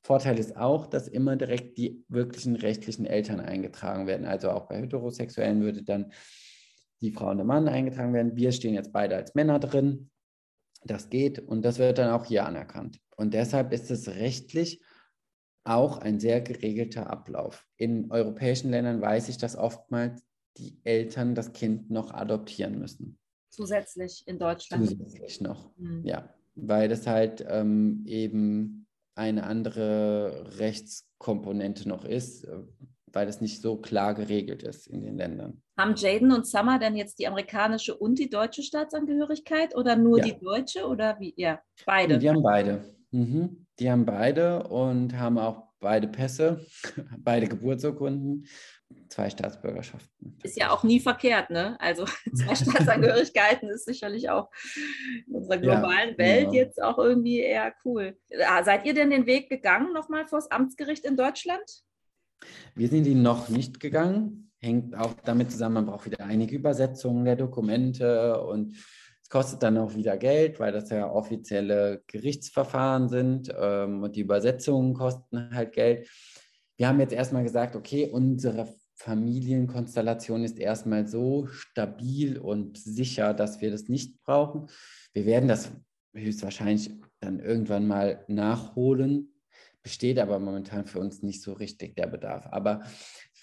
Vorteil ist auch, dass immer direkt die wirklichen rechtlichen Eltern eingetragen werden. Also auch bei Heterosexuellen würde dann die Frau und der Mann eingetragen werden. Wir stehen jetzt beide als Männer drin. Das geht und das wird dann auch hier anerkannt. Und deshalb ist es rechtlich auch ein sehr geregelter Ablauf. In europäischen Ländern weiß ich, dass oftmals die Eltern das Kind noch adoptieren müssen. Zusätzlich in Deutschland. Zusätzlich noch, mhm. ja. Weil das halt ähm, eben eine andere Rechtskomponente noch ist, äh, weil es nicht so klar geregelt ist in den Ländern. Haben Jaden und Summer denn jetzt die amerikanische und die deutsche Staatsangehörigkeit oder nur ja. die deutsche oder wie? Ja, beide. Die haben beide. Mhm. Die haben beide und haben auch beide Pässe, [LAUGHS] beide Geburtsurkunden, zwei Staatsbürgerschaften. Ist ja auch nie verkehrt, ne? Also [LAUGHS] zwei [LAUGHS] Staatsangehörigkeiten ist sicherlich auch in unserer globalen ja, Welt genau. jetzt auch irgendwie eher cool. Ah, seid ihr denn den Weg gegangen nochmal vors Amtsgericht in Deutschland? Wir sind ihn noch nicht gegangen. Hängt auch damit zusammen, man braucht wieder einige Übersetzungen der Dokumente und kostet dann auch wieder Geld, weil das ja offizielle Gerichtsverfahren sind ähm, und die Übersetzungen kosten halt Geld. Wir haben jetzt erstmal gesagt, okay, unsere Familienkonstellation ist erstmal so stabil und sicher, dass wir das nicht brauchen. Wir werden das höchstwahrscheinlich dann irgendwann mal nachholen, besteht aber momentan für uns nicht so richtig der Bedarf. Aber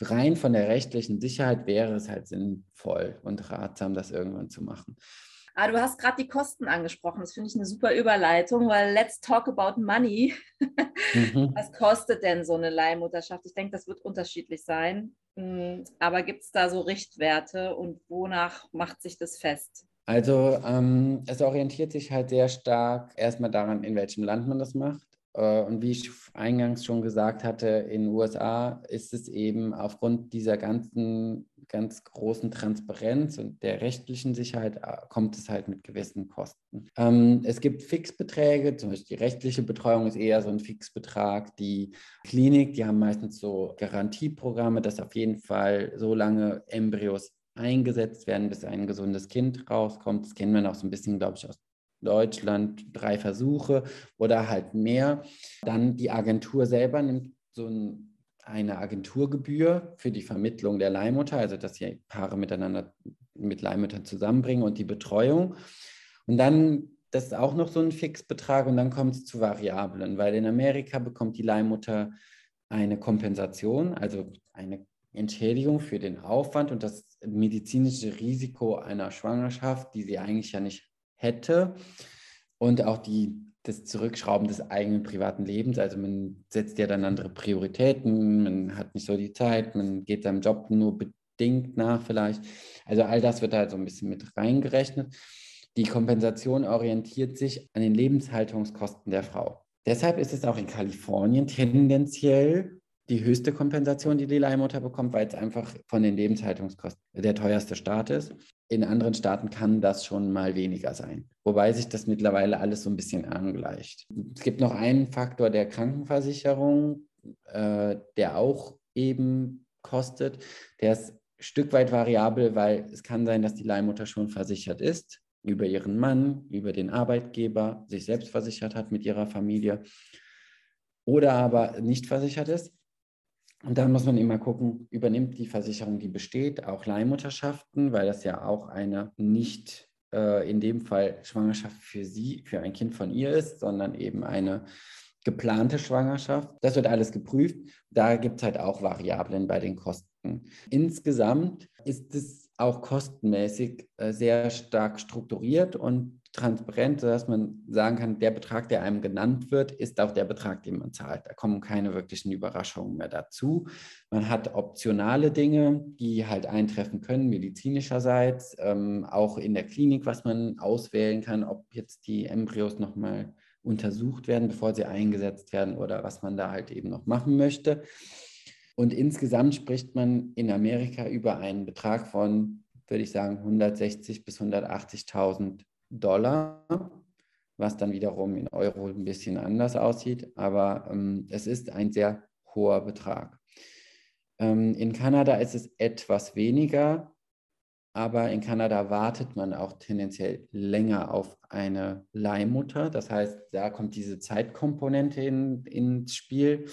rein von der rechtlichen Sicherheit wäre es halt sinnvoll und ratsam, das irgendwann zu machen. Ah, du hast gerade die Kosten angesprochen. Das finde ich eine super Überleitung, weil let's talk about money. Mhm. [LAUGHS] Was kostet denn so eine Leihmutterschaft? Ich denke, das wird unterschiedlich sein. Hm, aber gibt es da so Richtwerte und wonach macht sich das fest? Also ähm, es orientiert sich halt sehr stark erstmal daran, in welchem Land man das macht. Äh, und wie ich eingangs schon gesagt hatte, in den USA ist es eben aufgrund dieser ganzen ganz großen Transparenz und der rechtlichen Sicherheit äh, kommt es halt mit gewissen Kosten. Ähm, es gibt Fixbeträge, zum Beispiel die rechtliche Betreuung ist eher so ein Fixbetrag. Die Klinik, die haben meistens so Garantieprogramme, dass auf jeden Fall so lange Embryos eingesetzt werden, bis ein gesundes Kind rauskommt. Das kennen wir noch so ein bisschen, glaube ich, aus Deutschland drei Versuche oder halt mehr. Dann die Agentur selber nimmt so ein, eine Agenturgebühr für die Vermittlung der Leihmutter, also dass die Paare miteinander mit Leihmüttern zusammenbringen und die Betreuung. Und dann, das ist auch noch so ein Fixbetrag und dann kommt es zu Variablen, weil in Amerika bekommt die Leihmutter eine Kompensation, also eine Entschädigung für den Aufwand und das medizinische Risiko einer Schwangerschaft, die sie eigentlich ja nicht hätte und auch die, das Zurückschrauben des eigenen privaten Lebens. Also man setzt ja dann andere Prioritäten, man hat nicht so die Zeit, man geht seinem Job nur bedingt nach vielleicht. Also all das wird halt so ein bisschen mit reingerechnet. Die Kompensation orientiert sich an den Lebenshaltungskosten der Frau. Deshalb ist es auch in Kalifornien tendenziell die höchste Kompensation, die die Leihmutter bekommt, weil es einfach von den Lebenshaltungskosten der teuerste Staat ist. In anderen Staaten kann das schon mal weniger sein, wobei sich das mittlerweile alles so ein bisschen angleicht. Es gibt noch einen Faktor der Krankenversicherung, äh, der auch eben kostet. Der ist ein Stück weit variabel, weil es kann sein, dass die Leihmutter schon versichert ist über ihren Mann, über den Arbeitgeber, sich selbst versichert hat mit ihrer Familie oder aber nicht versichert ist. Und dann muss man immer gucken, übernimmt die Versicherung, die besteht, auch Leihmutterschaften, weil das ja auch eine nicht äh, in dem Fall Schwangerschaft für sie, für ein Kind von ihr ist, sondern eben eine geplante Schwangerschaft. Das wird alles geprüft. Da gibt es halt auch Variablen bei den Kosten. Insgesamt ist es auch kostenmäßig äh, sehr stark strukturiert und transparent, sodass man sagen kann, der Betrag, der einem genannt wird, ist auch der Betrag, den man zahlt. Da kommen keine wirklichen Überraschungen mehr dazu. Man hat optionale Dinge, die halt eintreffen können, medizinischerseits, ähm, auch in der Klinik, was man auswählen kann, ob jetzt die Embryos nochmal untersucht werden, bevor sie eingesetzt werden oder was man da halt eben noch machen möchte. Und insgesamt spricht man in Amerika über einen Betrag von, würde ich sagen, 160 bis 180.000 Dollar, was dann wiederum in Euro ein bisschen anders aussieht, aber ähm, es ist ein sehr hoher Betrag. Ähm, in Kanada ist es etwas weniger, aber in Kanada wartet man auch tendenziell länger auf eine Leihmutter. Das heißt, da kommt diese Zeitkomponente in, ins Spiel.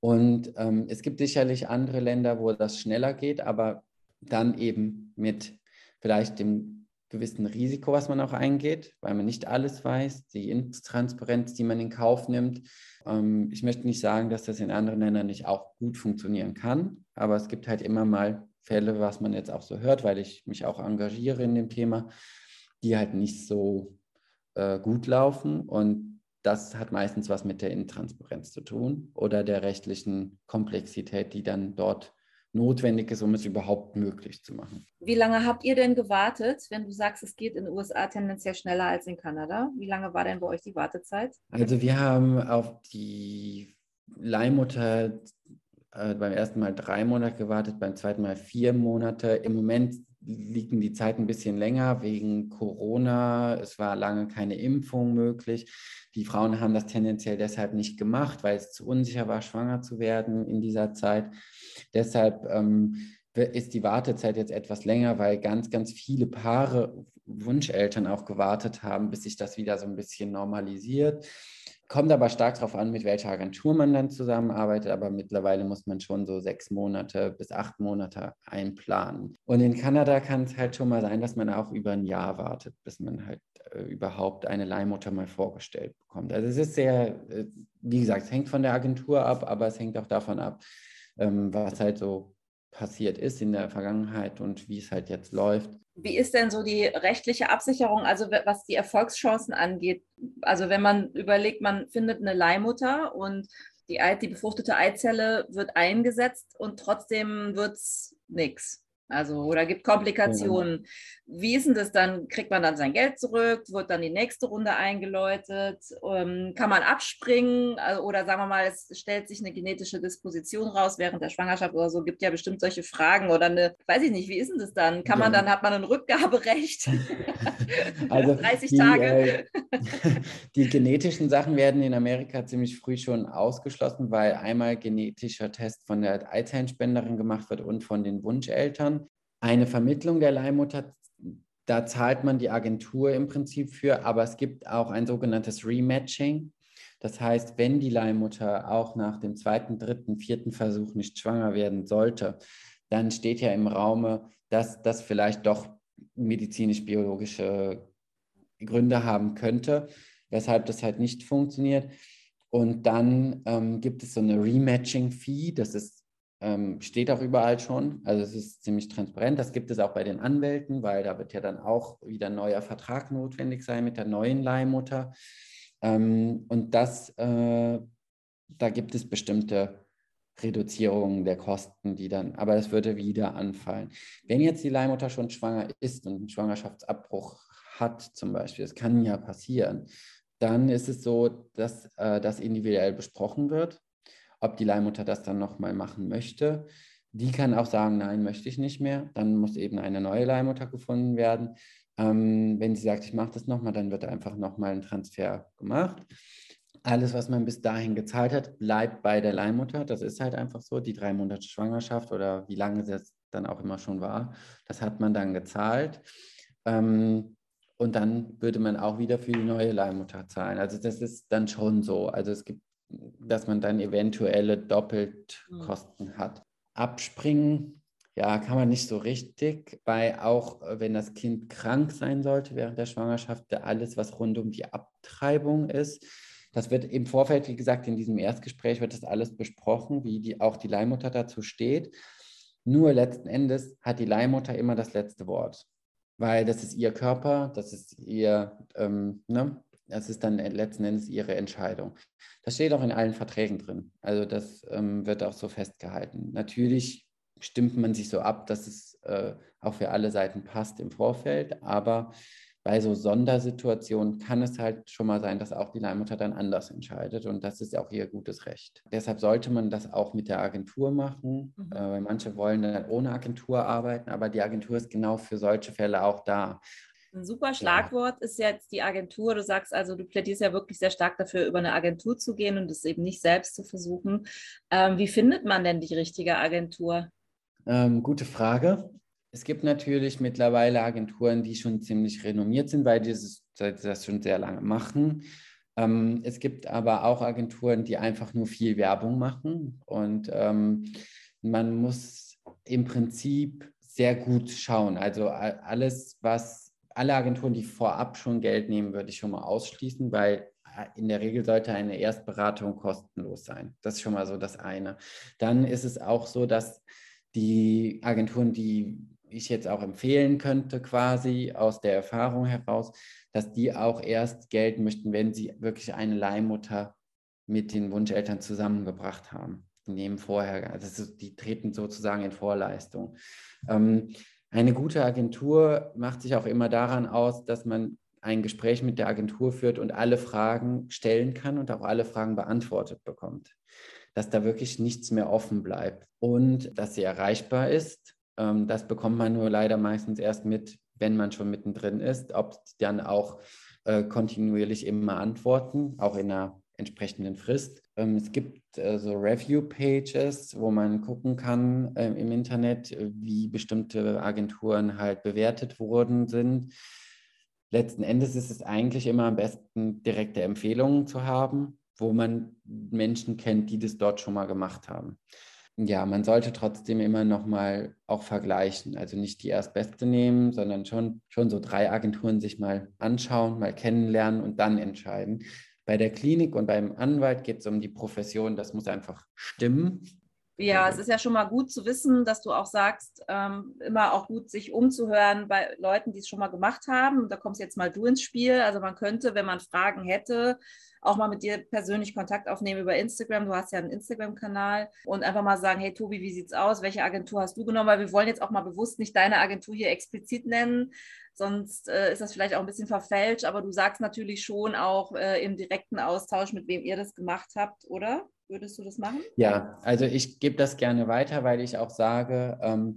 Und ähm, es gibt sicherlich andere Länder, wo das schneller geht, aber dann eben mit vielleicht dem gewissen Risiko, was man auch eingeht, weil man nicht alles weiß, die Intransparenz, die man in Kauf nimmt. Ähm, ich möchte nicht sagen, dass das in anderen Ländern nicht auch gut funktionieren kann, aber es gibt halt immer mal Fälle, was man jetzt auch so hört, weil ich mich auch engagiere in dem Thema, die halt nicht so äh, gut laufen. Und das hat meistens was mit der Intransparenz zu tun oder der rechtlichen Komplexität, die dann dort notwendig ist, um es überhaupt möglich zu machen. Wie lange habt ihr denn gewartet, wenn du sagst, es geht in den USA tendenziell schneller als in Kanada? Wie lange war denn bei euch die Wartezeit? Also wir haben auf die Leihmutter äh, beim ersten Mal drei Monate gewartet, beim zweiten Mal vier Monate. Im Moment liegen die Zeiten ein bisschen länger wegen Corona. Es war lange keine Impfung möglich. Die Frauen haben das tendenziell deshalb nicht gemacht, weil es zu unsicher war, schwanger zu werden in dieser Zeit. Deshalb ähm, ist die Wartezeit jetzt etwas länger, weil ganz, ganz viele Paare, Wunscheltern auch gewartet haben, bis sich das wieder so ein bisschen normalisiert. Kommt aber stark darauf an, mit welcher Agentur man dann zusammenarbeitet. Aber mittlerweile muss man schon so sechs Monate bis acht Monate einplanen. Und in Kanada kann es halt schon mal sein, dass man auch über ein Jahr wartet, bis man halt äh, überhaupt eine Leihmutter mal vorgestellt bekommt. Also es ist sehr, äh, wie gesagt, es hängt von der Agentur ab, aber es hängt auch davon ab, ähm, was halt so passiert ist in der Vergangenheit und wie es halt jetzt läuft. Wie ist denn so die rechtliche Absicherung, also was die Erfolgschancen angeht? Also wenn man überlegt, man findet eine Leihmutter und die, die befruchtete Eizelle wird eingesetzt und trotzdem wird es nichts. Also, oder gibt Komplikationen. Ja. Wie ist denn das dann? Kriegt man dann sein Geld zurück? Wird dann die nächste Runde eingeläutet? Ähm, kann man abspringen? Also, oder sagen wir mal, es stellt sich eine genetische Disposition raus während der Schwangerschaft oder so. Gibt ja bestimmt solche Fragen oder eine, weiß ich nicht, wie ist denn das dann? Kann man ja. dann, hat man ein Rückgaberecht? [LAUGHS] also 30 die, Tage? Äh, die genetischen Sachen werden in Amerika ziemlich früh schon ausgeschlossen, weil einmal genetischer Test von der Eizellenspenderin gemacht wird und von den Wunscheltern eine Vermittlung der Leihmutter, da zahlt man die Agentur im Prinzip für, aber es gibt auch ein sogenanntes Rematching. Das heißt, wenn die Leihmutter auch nach dem zweiten, dritten, vierten Versuch nicht schwanger werden sollte, dann steht ja im Raume, dass das vielleicht doch medizinisch-biologische Gründe haben könnte, weshalb das halt nicht funktioniert. Und dann ähm, gibt es so eine Rematching-Fee, das ist ähm, steht auch überall schon. Also es ist ziemlich transparent. Das gibt es auch bei den Anwälten, weil da wird ja dann auch wieder ein neuer Vertrag notwendig sein mit der neuen Leihmutter. Ähm, und das, äh, da gibt es bestimmte Reduzierungen der Kosten, die dann, aber es würde wieder anfallen. Wenn jetzt die Leihmutter schon schwanger ist und einen Schwangerschaftsabbruch hat, zum Beispiel, das kann ja passieren, dann ist es so, dass äh, das individuell besprochen wird ob die Leihmutter das dann nochmal machen möchte. Die kann auch sagen, nein, möchte ich nicht mehr. Dann muss eben eine neue Leihmutter gefunden werden. Ähm, wenn sie sagt, ich mache das nochmal, dann wird einfach nochmal ein Transfer gemacht. Alles, was man bis dahin gezahlt hat, bleibt bei der Leihmutter. Das ist halt einfach so. Die drei Monate Schwangerschaft oder wie lange es dann auch immer schon war, das hat man dann gezahlt. Ähm, und dann würde man auch wieder für die neue Leihmutter zahlen. Also das ist dann schon so. Also es gibt dass man dann eventuelle Doppeltkosten mhm. hat. Abspringen, ja, kann man nicht so richtig, weil auch äh, wenn das Kind krank sein sollte während der Schwangerschaft, alles, was rund um die Abtreibung ist, das wird im Vorfeld, wie gesagt, in diesem Erstgespräch wird das alles besprochen, wie die, auch die Leihmutter dazu steht. Nur letzten Endes hat die Leihmutter immer das letzte Wort, weil das ist ihr Körper, das ist ihr, ähm, ne? Das ist dann letzten Endes ihre Entscheidung. Das steht auch in allen Verträgen drin. Also das ähm, wird auch so festgehalten. Natürlich stimmt man sich so ab, dass es äh, auch für alle Seiten passt im Vorfeld, aber bei so Sondersituationen kann es halt schon mal sein, dass auch die Leihmutter dann anders entscheidet und das ist auch ihr gutes Recht. Deshalb sollte man das auch mit der Agentur machen, mhm. äh, weil manche wollen dann ohne Agentur arbeiten, aber die Agentur ist genau für solche Fälle auch da. Ein super Schlagwort ist jetzt die Agentur. Du sagst also, du plädierst ja wirklich sehr stark dafür, über eine Agentur zu gehen und es eben nicht selbst zu versuchen. Ähm, wie findet man denn die richtige Agentur? Ähm, gute Frage. Es gibt natürlich mittlerweile Agenturen, die schon ziemlich renommiert sind, weil die das schon sehr lange machen. Ähm, es gibt aber auch Agenturen, die einfach nur viel Werbung machen und ähm, man muss im Prinzip sehr gut schauen. Also alles, was alle Agenturen, die vorab schon Geld nehmen, würde ich schon mal ausschließen, weil äh, in der Regel sollte eine Erstberatung kostenlos sein. Das ist schon mal so das eine. Dann ist es auch so, dass die Agenturen, die ich jetzt auch empfehlen könnte, quasi aus der Erfahrung heraus, dass die auch erst gelten möchten, wenn sie wirklich eine Leihmutter mit den Wunscheltern zusammengebracht haben. Die nehmen vorher, also die treten sozusagen in Vorleistung. Ähm, eine gute Agentur macht sich auch immer daran aus, dass man ein Gespräch mit der Agentur führt und alle Fragen stellen kann und auch alle Fragen beantwortet bekommt. Dass da wirklich nichts mehr offen bleibt und dass sie erreichbar ist. Ähm, das bekommt man nur leider meistens erst mit, wenn man schon mittendrin ist, ob dann auch äh, kontinuierlich immer antworten, auch in einer entsprechenden Frist. Ähm, es gibt äh, so Review-Pages, wo man gucken kann äh, im Internet, wie bestimmte Agenturen halt bewertet worden sind letzten Endes ist es eigentlich immer am besten, direkte Empfehlungen zu haben, wo man Menschen kennt, die das dort schon mal gemacht haben. Ja, man sollte trotzdem immer noch mal auch vergleichen. Also nicht die erstbeste nehmen, sondern schon, schon so drei Agenturen sich mal anschauen, mal kennenlernen und dann entscheiden. Bei der Klinik und beim Anwalt geht es um die Profession, das muss einfach stimmen. Ja, es ist ja schon mal gut zu wissen, dass du auch sagst, ähm, immer auch gut sich umzuhören bei Leuten, die es schon mal gemacht haben. Da kommst jetzt mal du ins Spiel. Also man könnte, wenn man Fragen hätte, auch mal mit dir persönlich Kontakt aufnehmen über Instagram. Du hast ja einen Instagram-Kanal und einfach mal sagen, hey Tobi, wie sieht's aus? Welche Agentur hast du genommen? Weil wir wollen jetzt auch mal bewusst nicht deine Agentur hier explizit nennen, sonst äh, ist das vielleicht auch ein bisschen verfälscht. Aber du sagst natürlich schon auch äh, im direkten Austausch, mit wem ihr das gemacht habt, oder? Würdest du das machen? Ja, also ich gebe das gerne weiter, weil ich auch sage, ähm,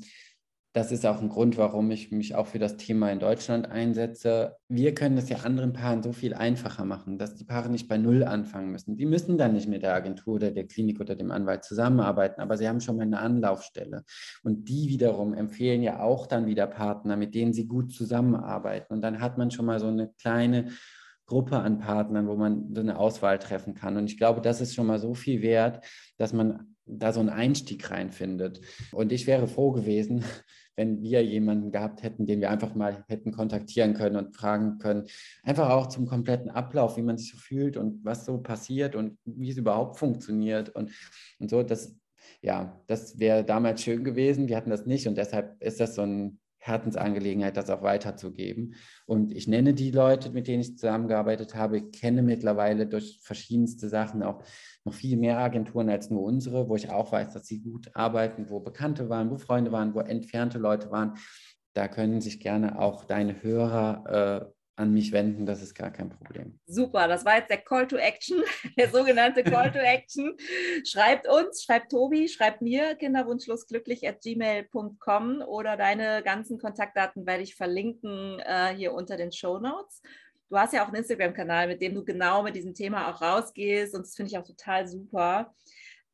das ist auch ein Grund, warum ich mich auch für das Thema in Deutschland einsetze. Wir können es ja anderen Paaren so viel einfacher machen, dass die Paare nicht bei Null anfangen müssen. Die müssen dann nicht mit der Agentur oder der Klinik oder dem Anwalt zusammenarbeiten, aber sie haben schon mal eine Anlaufstelle. Und die wiederum empfehlen ja auch dann wieder Partner, mit denen sie gut zusammenarbeiten. Und dann hat man schon mal so eine kleine Gruppe an Partnern, wo man so eine Auswahl treffen kann. Und ich glaube, das ist schon mal so viel wert, dass man da so einen Einstieg reinfindet. Und ich wäre froh gewesen, wenn wir jemanden gehabt hätten, den wir einfach mal hätten kontaktieren können und fragen können, einfach auch zum kompletten Ablauf, wie man sich so fühlt und was so passiert und wie es überhaupt funktioniert und, und so. Das, ja, das wäre damals schön gewesen. Wir hatten das nicht und deshalb ist das so ein Herzensangelegenheit, das auch weiterzugeben. Und ich nenne die Leute, mit denen ich zusammengearbeitet habe, ich kenne mittlerweile durch verschiedenste Sachen auch noch viel mehr Agenturen als nur unsere, wo ich auch weiß, dass sie gut arbeiten, wo Bekannte waren, wo Freunde waren, wo entfernte Leute waren. Da können sich gerne auch deine Hörer äh, an mich wenden, das ist gar kein Problem. Super, das war jetzt der Call to Action, [LAUGHS] der sogenannte Call to Action. Schreibt uns, schreibt Tobi, schreibt mir kinderwunschlosglücklich at gmail.com oder deine ganzen Kontaktdaten werde ich verlinken äh, hier unter den Show Notes. Du hast ja auch einen Instagram-Kanal, mit dem du genau mit diesem Thema auch rausgehst und das finde ich auch total super.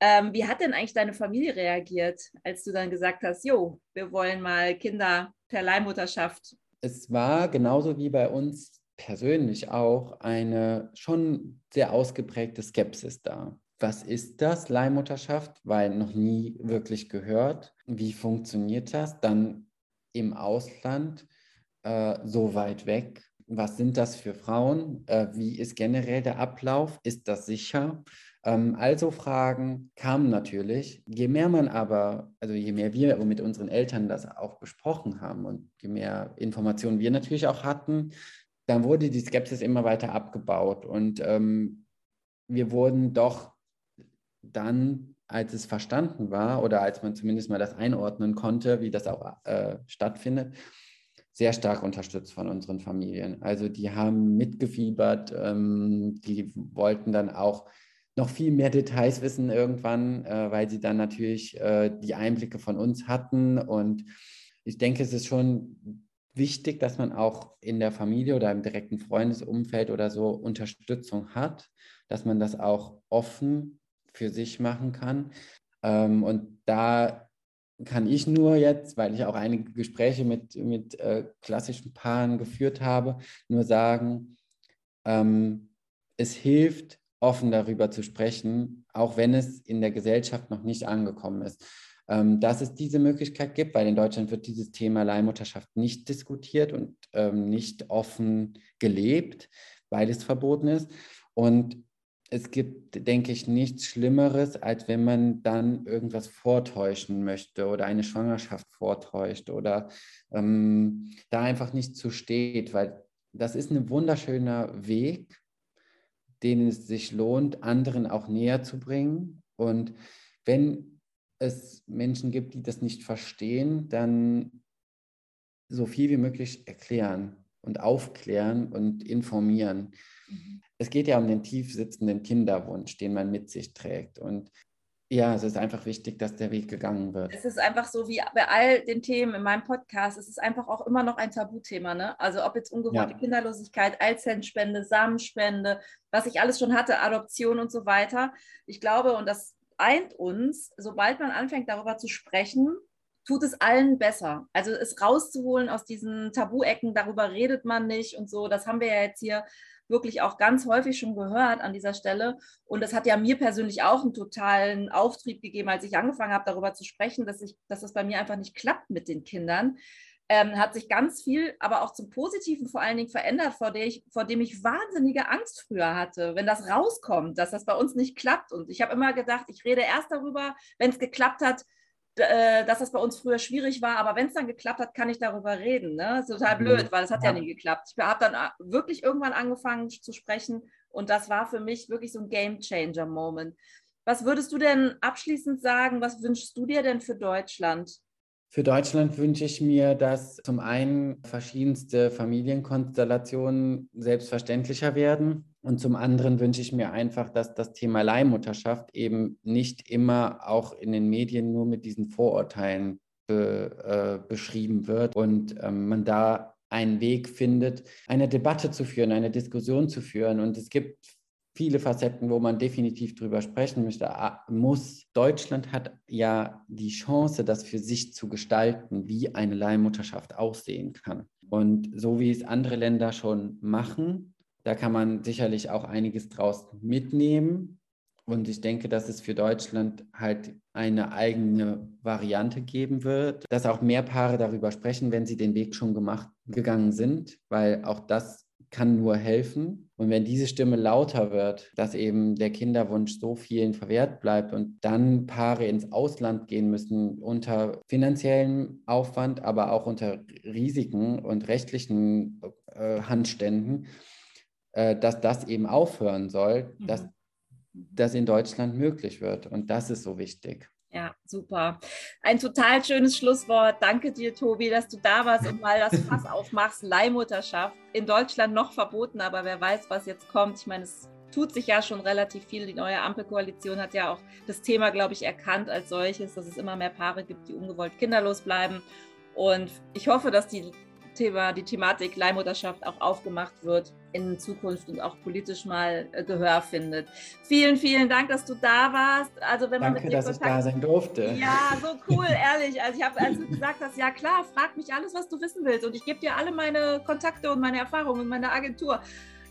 Ähm, wie hat denn eigentlich deine Familie reagiert, als du dann gesagt hast, jo, wir wollen mal Kinder per Leihmutterschaft es war genauso wie bei uns persönlich auch eine schon sehr ausgeprägte Skepsis da. Was ist das, Leihmutterschaft? Weil noch nie wirklich gehört. Wie funktioniert das? Dann im Ausland, äh, so weit weg. Was sind das für Frauen? Äh, wie ist generell der Ablauf? Ist das sicher? Ähm, also Fragen kamen natürlich. Je mehr man aber, also je mehr wir mit unseren Eltern das auch besprochen haben und je mehr Informationen wir natürlich auch hatten, dann wurde die Skepsis immer weiter abgebaut. Und ähm, wir wurden doch dann, als es verstanden war oder als man zumindest mal das einordnen konnte, wie das auch äh, stattfindet, sehr stark unterstützt von unseren Familien. Also die haben mitgefiebert, ähm, die wollten dann auch noch viel mehr Details wissen irgendwann, äh, weil sie dann natürlich äh, die Einblicke von uns hatten. Und ich denke, es ist schon wichtig, dass man auch in der Familie oder im direkten Freundesumfeld oder so Unterstützung hat, dass man das auch offen für sich machen kann. Ähm, und da kann ich nur jetzt, weil ich auch einige Gespräche mit, mit äh, klassischen Paaren geführt habe, nur sagen, ähm, es hilft, offen darüber zu sprechen, auch wenn es in der Gesellschaft noch nicht angekommen ist. Ähm, dass es diese Möglichkeit gibt, weil in Deutschland wird dieses Thema Leihmutterschaft nicht diskutiert und ähm, nicht offen gelebt, weil es verboten ist. Und es gibt, denke ich, nichts Schlimmeres, als wenn man dann irgendwas vortäuschen möchte oder eine Schwangerschaft vortäuscht oder ähm, da einfach nicht zu steht, weil das ist ein wunderschöner Weg, den es sich lohnt, anderen auch näher zu bringen. Und wenn es Menschen gibt, die das nicht verstehen, dann so viel wie möglich erklären und aufklären und informieren. Mhm. Es geht ja um den tief sitzenden Kinderwunsch, den man mit sich trägt. Und ja, es ist einfach wichtig, dass der Weg gegangen wird. Es ist einfach so wie bei all den Themen in meinem Podcast, es ist einfach auch immer noch ein Tabuthema. Ne? Also ob jetzt ungewollte ja. Kinderlosigkeit, Eizellspende, Samenspende, was ich alles schon hatte, Adoption und so weiter. Ich glaube, und das eint uns, sobald man anfängt darüber zu sprechen, tut es allen besser. Also es rauszuholen aus diesen Tabuecken, darüber redet man nicht und so. Das haben wir ja jetzt hier wirklich auch ganz häufig schon gehört an dieser Stelle. Und das hat ja mir persönlich auch einen totalen Auftrieb gegeben, als ich angefangen habe, darüber zu sprechen, dass, ich, dass das bei mir einfach nicht klappt mit den Kindern. Ähm, hat sich ganz viel, aber auch zum Positiven vor allen Dingen verändert, vor, der ich, vor dem ich wahnsinnige Angst früher hatte, wenn das rauskommt, dass das bei uns nicht klappt. Und ich habe immer gedacht, ich rede erst darüber, wenn es geklappt hat, dass das bei uns früher schwierig war, aber wenn es dann geklappt hat, kann ich darüber reden. Ne? Das ist total mhm. blöd, weil es hat ja. ja nie geklappt. Ich habe dann äh, wirklich irgendwann angefangen zu sprechen und das war für mich wirklich so ein Game Changer Moment. Was würdest du denn abschließend sagen? Was wünschst du dir denn für Deutschland? Für Deutschland wünsche ich mir, dass zum einen verschiedenste Familienkonstellationen selbstverständlicher werden und zum anderen wünsche ich mir einfach, dass das Thema Leihmutterschaft eben nicht immer auch in den Medien nur mit diesen Vorurteilen be, äh, beschrieben wird und ähm, man da einen Weg findet, eine Debatte zu führen, eine Diskussion zu führen. Und es gibt viele Facetten, wo man definitiv drüber sprechen möchte, muss. Deutschland hat ja die Chance, das für sich zu gestalten, wie eine Leihmutterschaft aussehen kann. Und so wie es andere Länder schon machen, da kann man sicherlich auch einiges draus mitnehmen. Und ich denke, dass es für Deutschland halt eine eigene Variante geben wird, dass auch mehr Paare darüber sprechen, wenn sie den Weg schon gemacht, gegangen sind, weil auch das kann nur helfen. Und wenn diese Stimme lauter wird, dass eben der Kinderwunsch so vielen verwehrt bleibt und dann Paare ins Ausland gehen müssen unter finanziellem Aufwand, aber auch unter Risiken und rechtlichen äh, Handständen, äh, dass das eben aufhören soll, mhm. dass das in Deutschland möglich wird. Und das ist so wichtig. Ja, super. Ein total schönes Schlusswort. Danke dir, Tobi, dass du da warst und mal das Fass [LAUGHS] aufmachst. Leihmutterschaft. In Deutschland noch verboten, aber wer weiß, was jetzt kommt. Ich meine, es tut sich ja schon relativ viel. Die neue Ampelkoalition hat ja auch das Thema, glaube ich, erkannt als solches, dass es immer mehr Paare gibt, die ungewollt kinderlos bleiben. Und ich hoffe, dass die Thema, die Thematik Leihmutterschaft auch aufgemacht wird in Zukunft und auch politisch mal äh, Gehör findet. Vielen, vielen Dank, dass du da warst. Also wenn man Danke, dass Kontakt... ich da sein durfte. Ja, so cool, [LAUGHS] ehrlich. Also ich habe, als du gesagt hast, ja klar, frag mich alles, was du wissen willst und ich gebe dir alle meine Kontakte und meine Erfahrungen in meiner Agentur.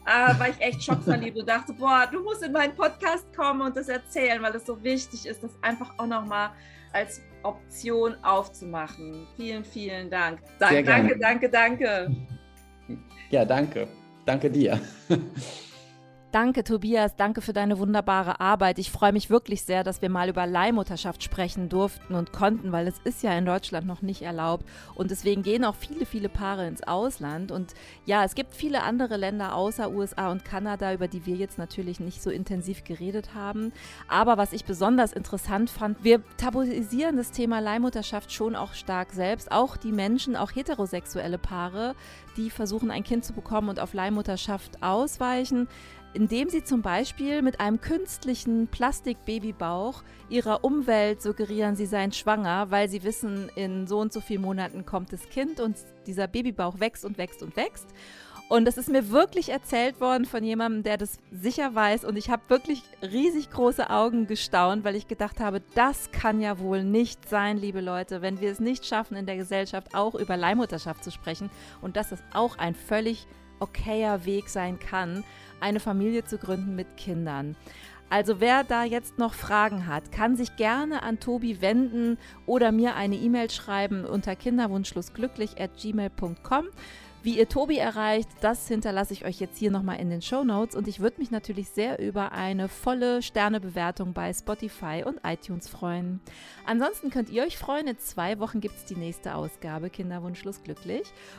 Äh, war ich echt schockverliebt und dachte, boah, du musst in meinen Podcast kommen und das erzählen, weil es so wichtig ist, das einfach auch nochmal als Option aufzumachen. Vielen, vielen Dank. Dank danke, danke, danke. Ja, danke. Danke dir. [LAUGHS] Danke, Tobias. Danke für deine wunderbare Arbeit. Ich freue mich wirklich sehr, dass wir mal über Leihmutterschaft sprechen durften und konnten, weil es ist ja in Deutschland noch nicht erlaubt. Und deswegen gehen auch viele, viele Paare ins Ausland. Und ja, es gibt viele andere Länder außer USA und Kanada, über die wir jetzt natürlich nicht so intensiv geredet haben. Aber was ich besonders interessant fand, wir tabuisieren das Thema Leihmutterschaft schon auch stark selbst. Auch die Menschen, auch heterosexuelle Paare, die versuchen, ein Kind zu bekommen und auf Leihmutterschaft ausweichen indem sie zum Beispiel mit einem künstlichen Plastikbabybauch ihrer Umwelt suggerieren, sie seien schwanger, weil sie wissen, in so und so vielen Monaten kommt das Kind und dieser Babybauch wächst und wächst und wächst. Und das ist mir wirklich erzählt worden von jemandem, der das sicher weiß. Und ich habe wirklich riesig große Augen gestaunt, weil ich gedacht habe, das kann ja wohl nicht sein, liebe Leute, wenn wir es nicht schaffen, in der Gesellschaft auch über Leihmutterschaft zu sprechen. Und dass es auch ein völlig okayer Weg sein kann, eine Familie zu gründen mit Kindern. Also wer da jetzt noch Fragen hat, kann sich gerne an Tobi wenden oder mir eine E-Mail schreiben unter kinderwunschlosglücklich at gmail.com. Wie ihr Tobi erreicht, das hinterlasse ich euch jetzt hier nochmal in den Show Notes und ich würde mich natürlich sehr über eine volle Sternebewertung bei Spotify und iTunes freuen. Ansonsten könnt ihr euch freuen, in zwei Wochen gibt es die nächste Ausgabe Kinderwunschlos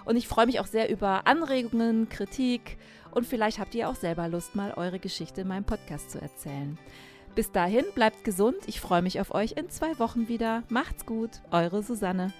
und ich freue mich auch sehr über Anregungen, Kritik und vielleicht habt ihr auch selber Lust, mal eure Geschichte in meinem Podcast zu erzählen. Bis dahin, bleibt gesund. Ich freue mich auf euch in zwei Wochen wieder. Macht's gut, eure Susanne.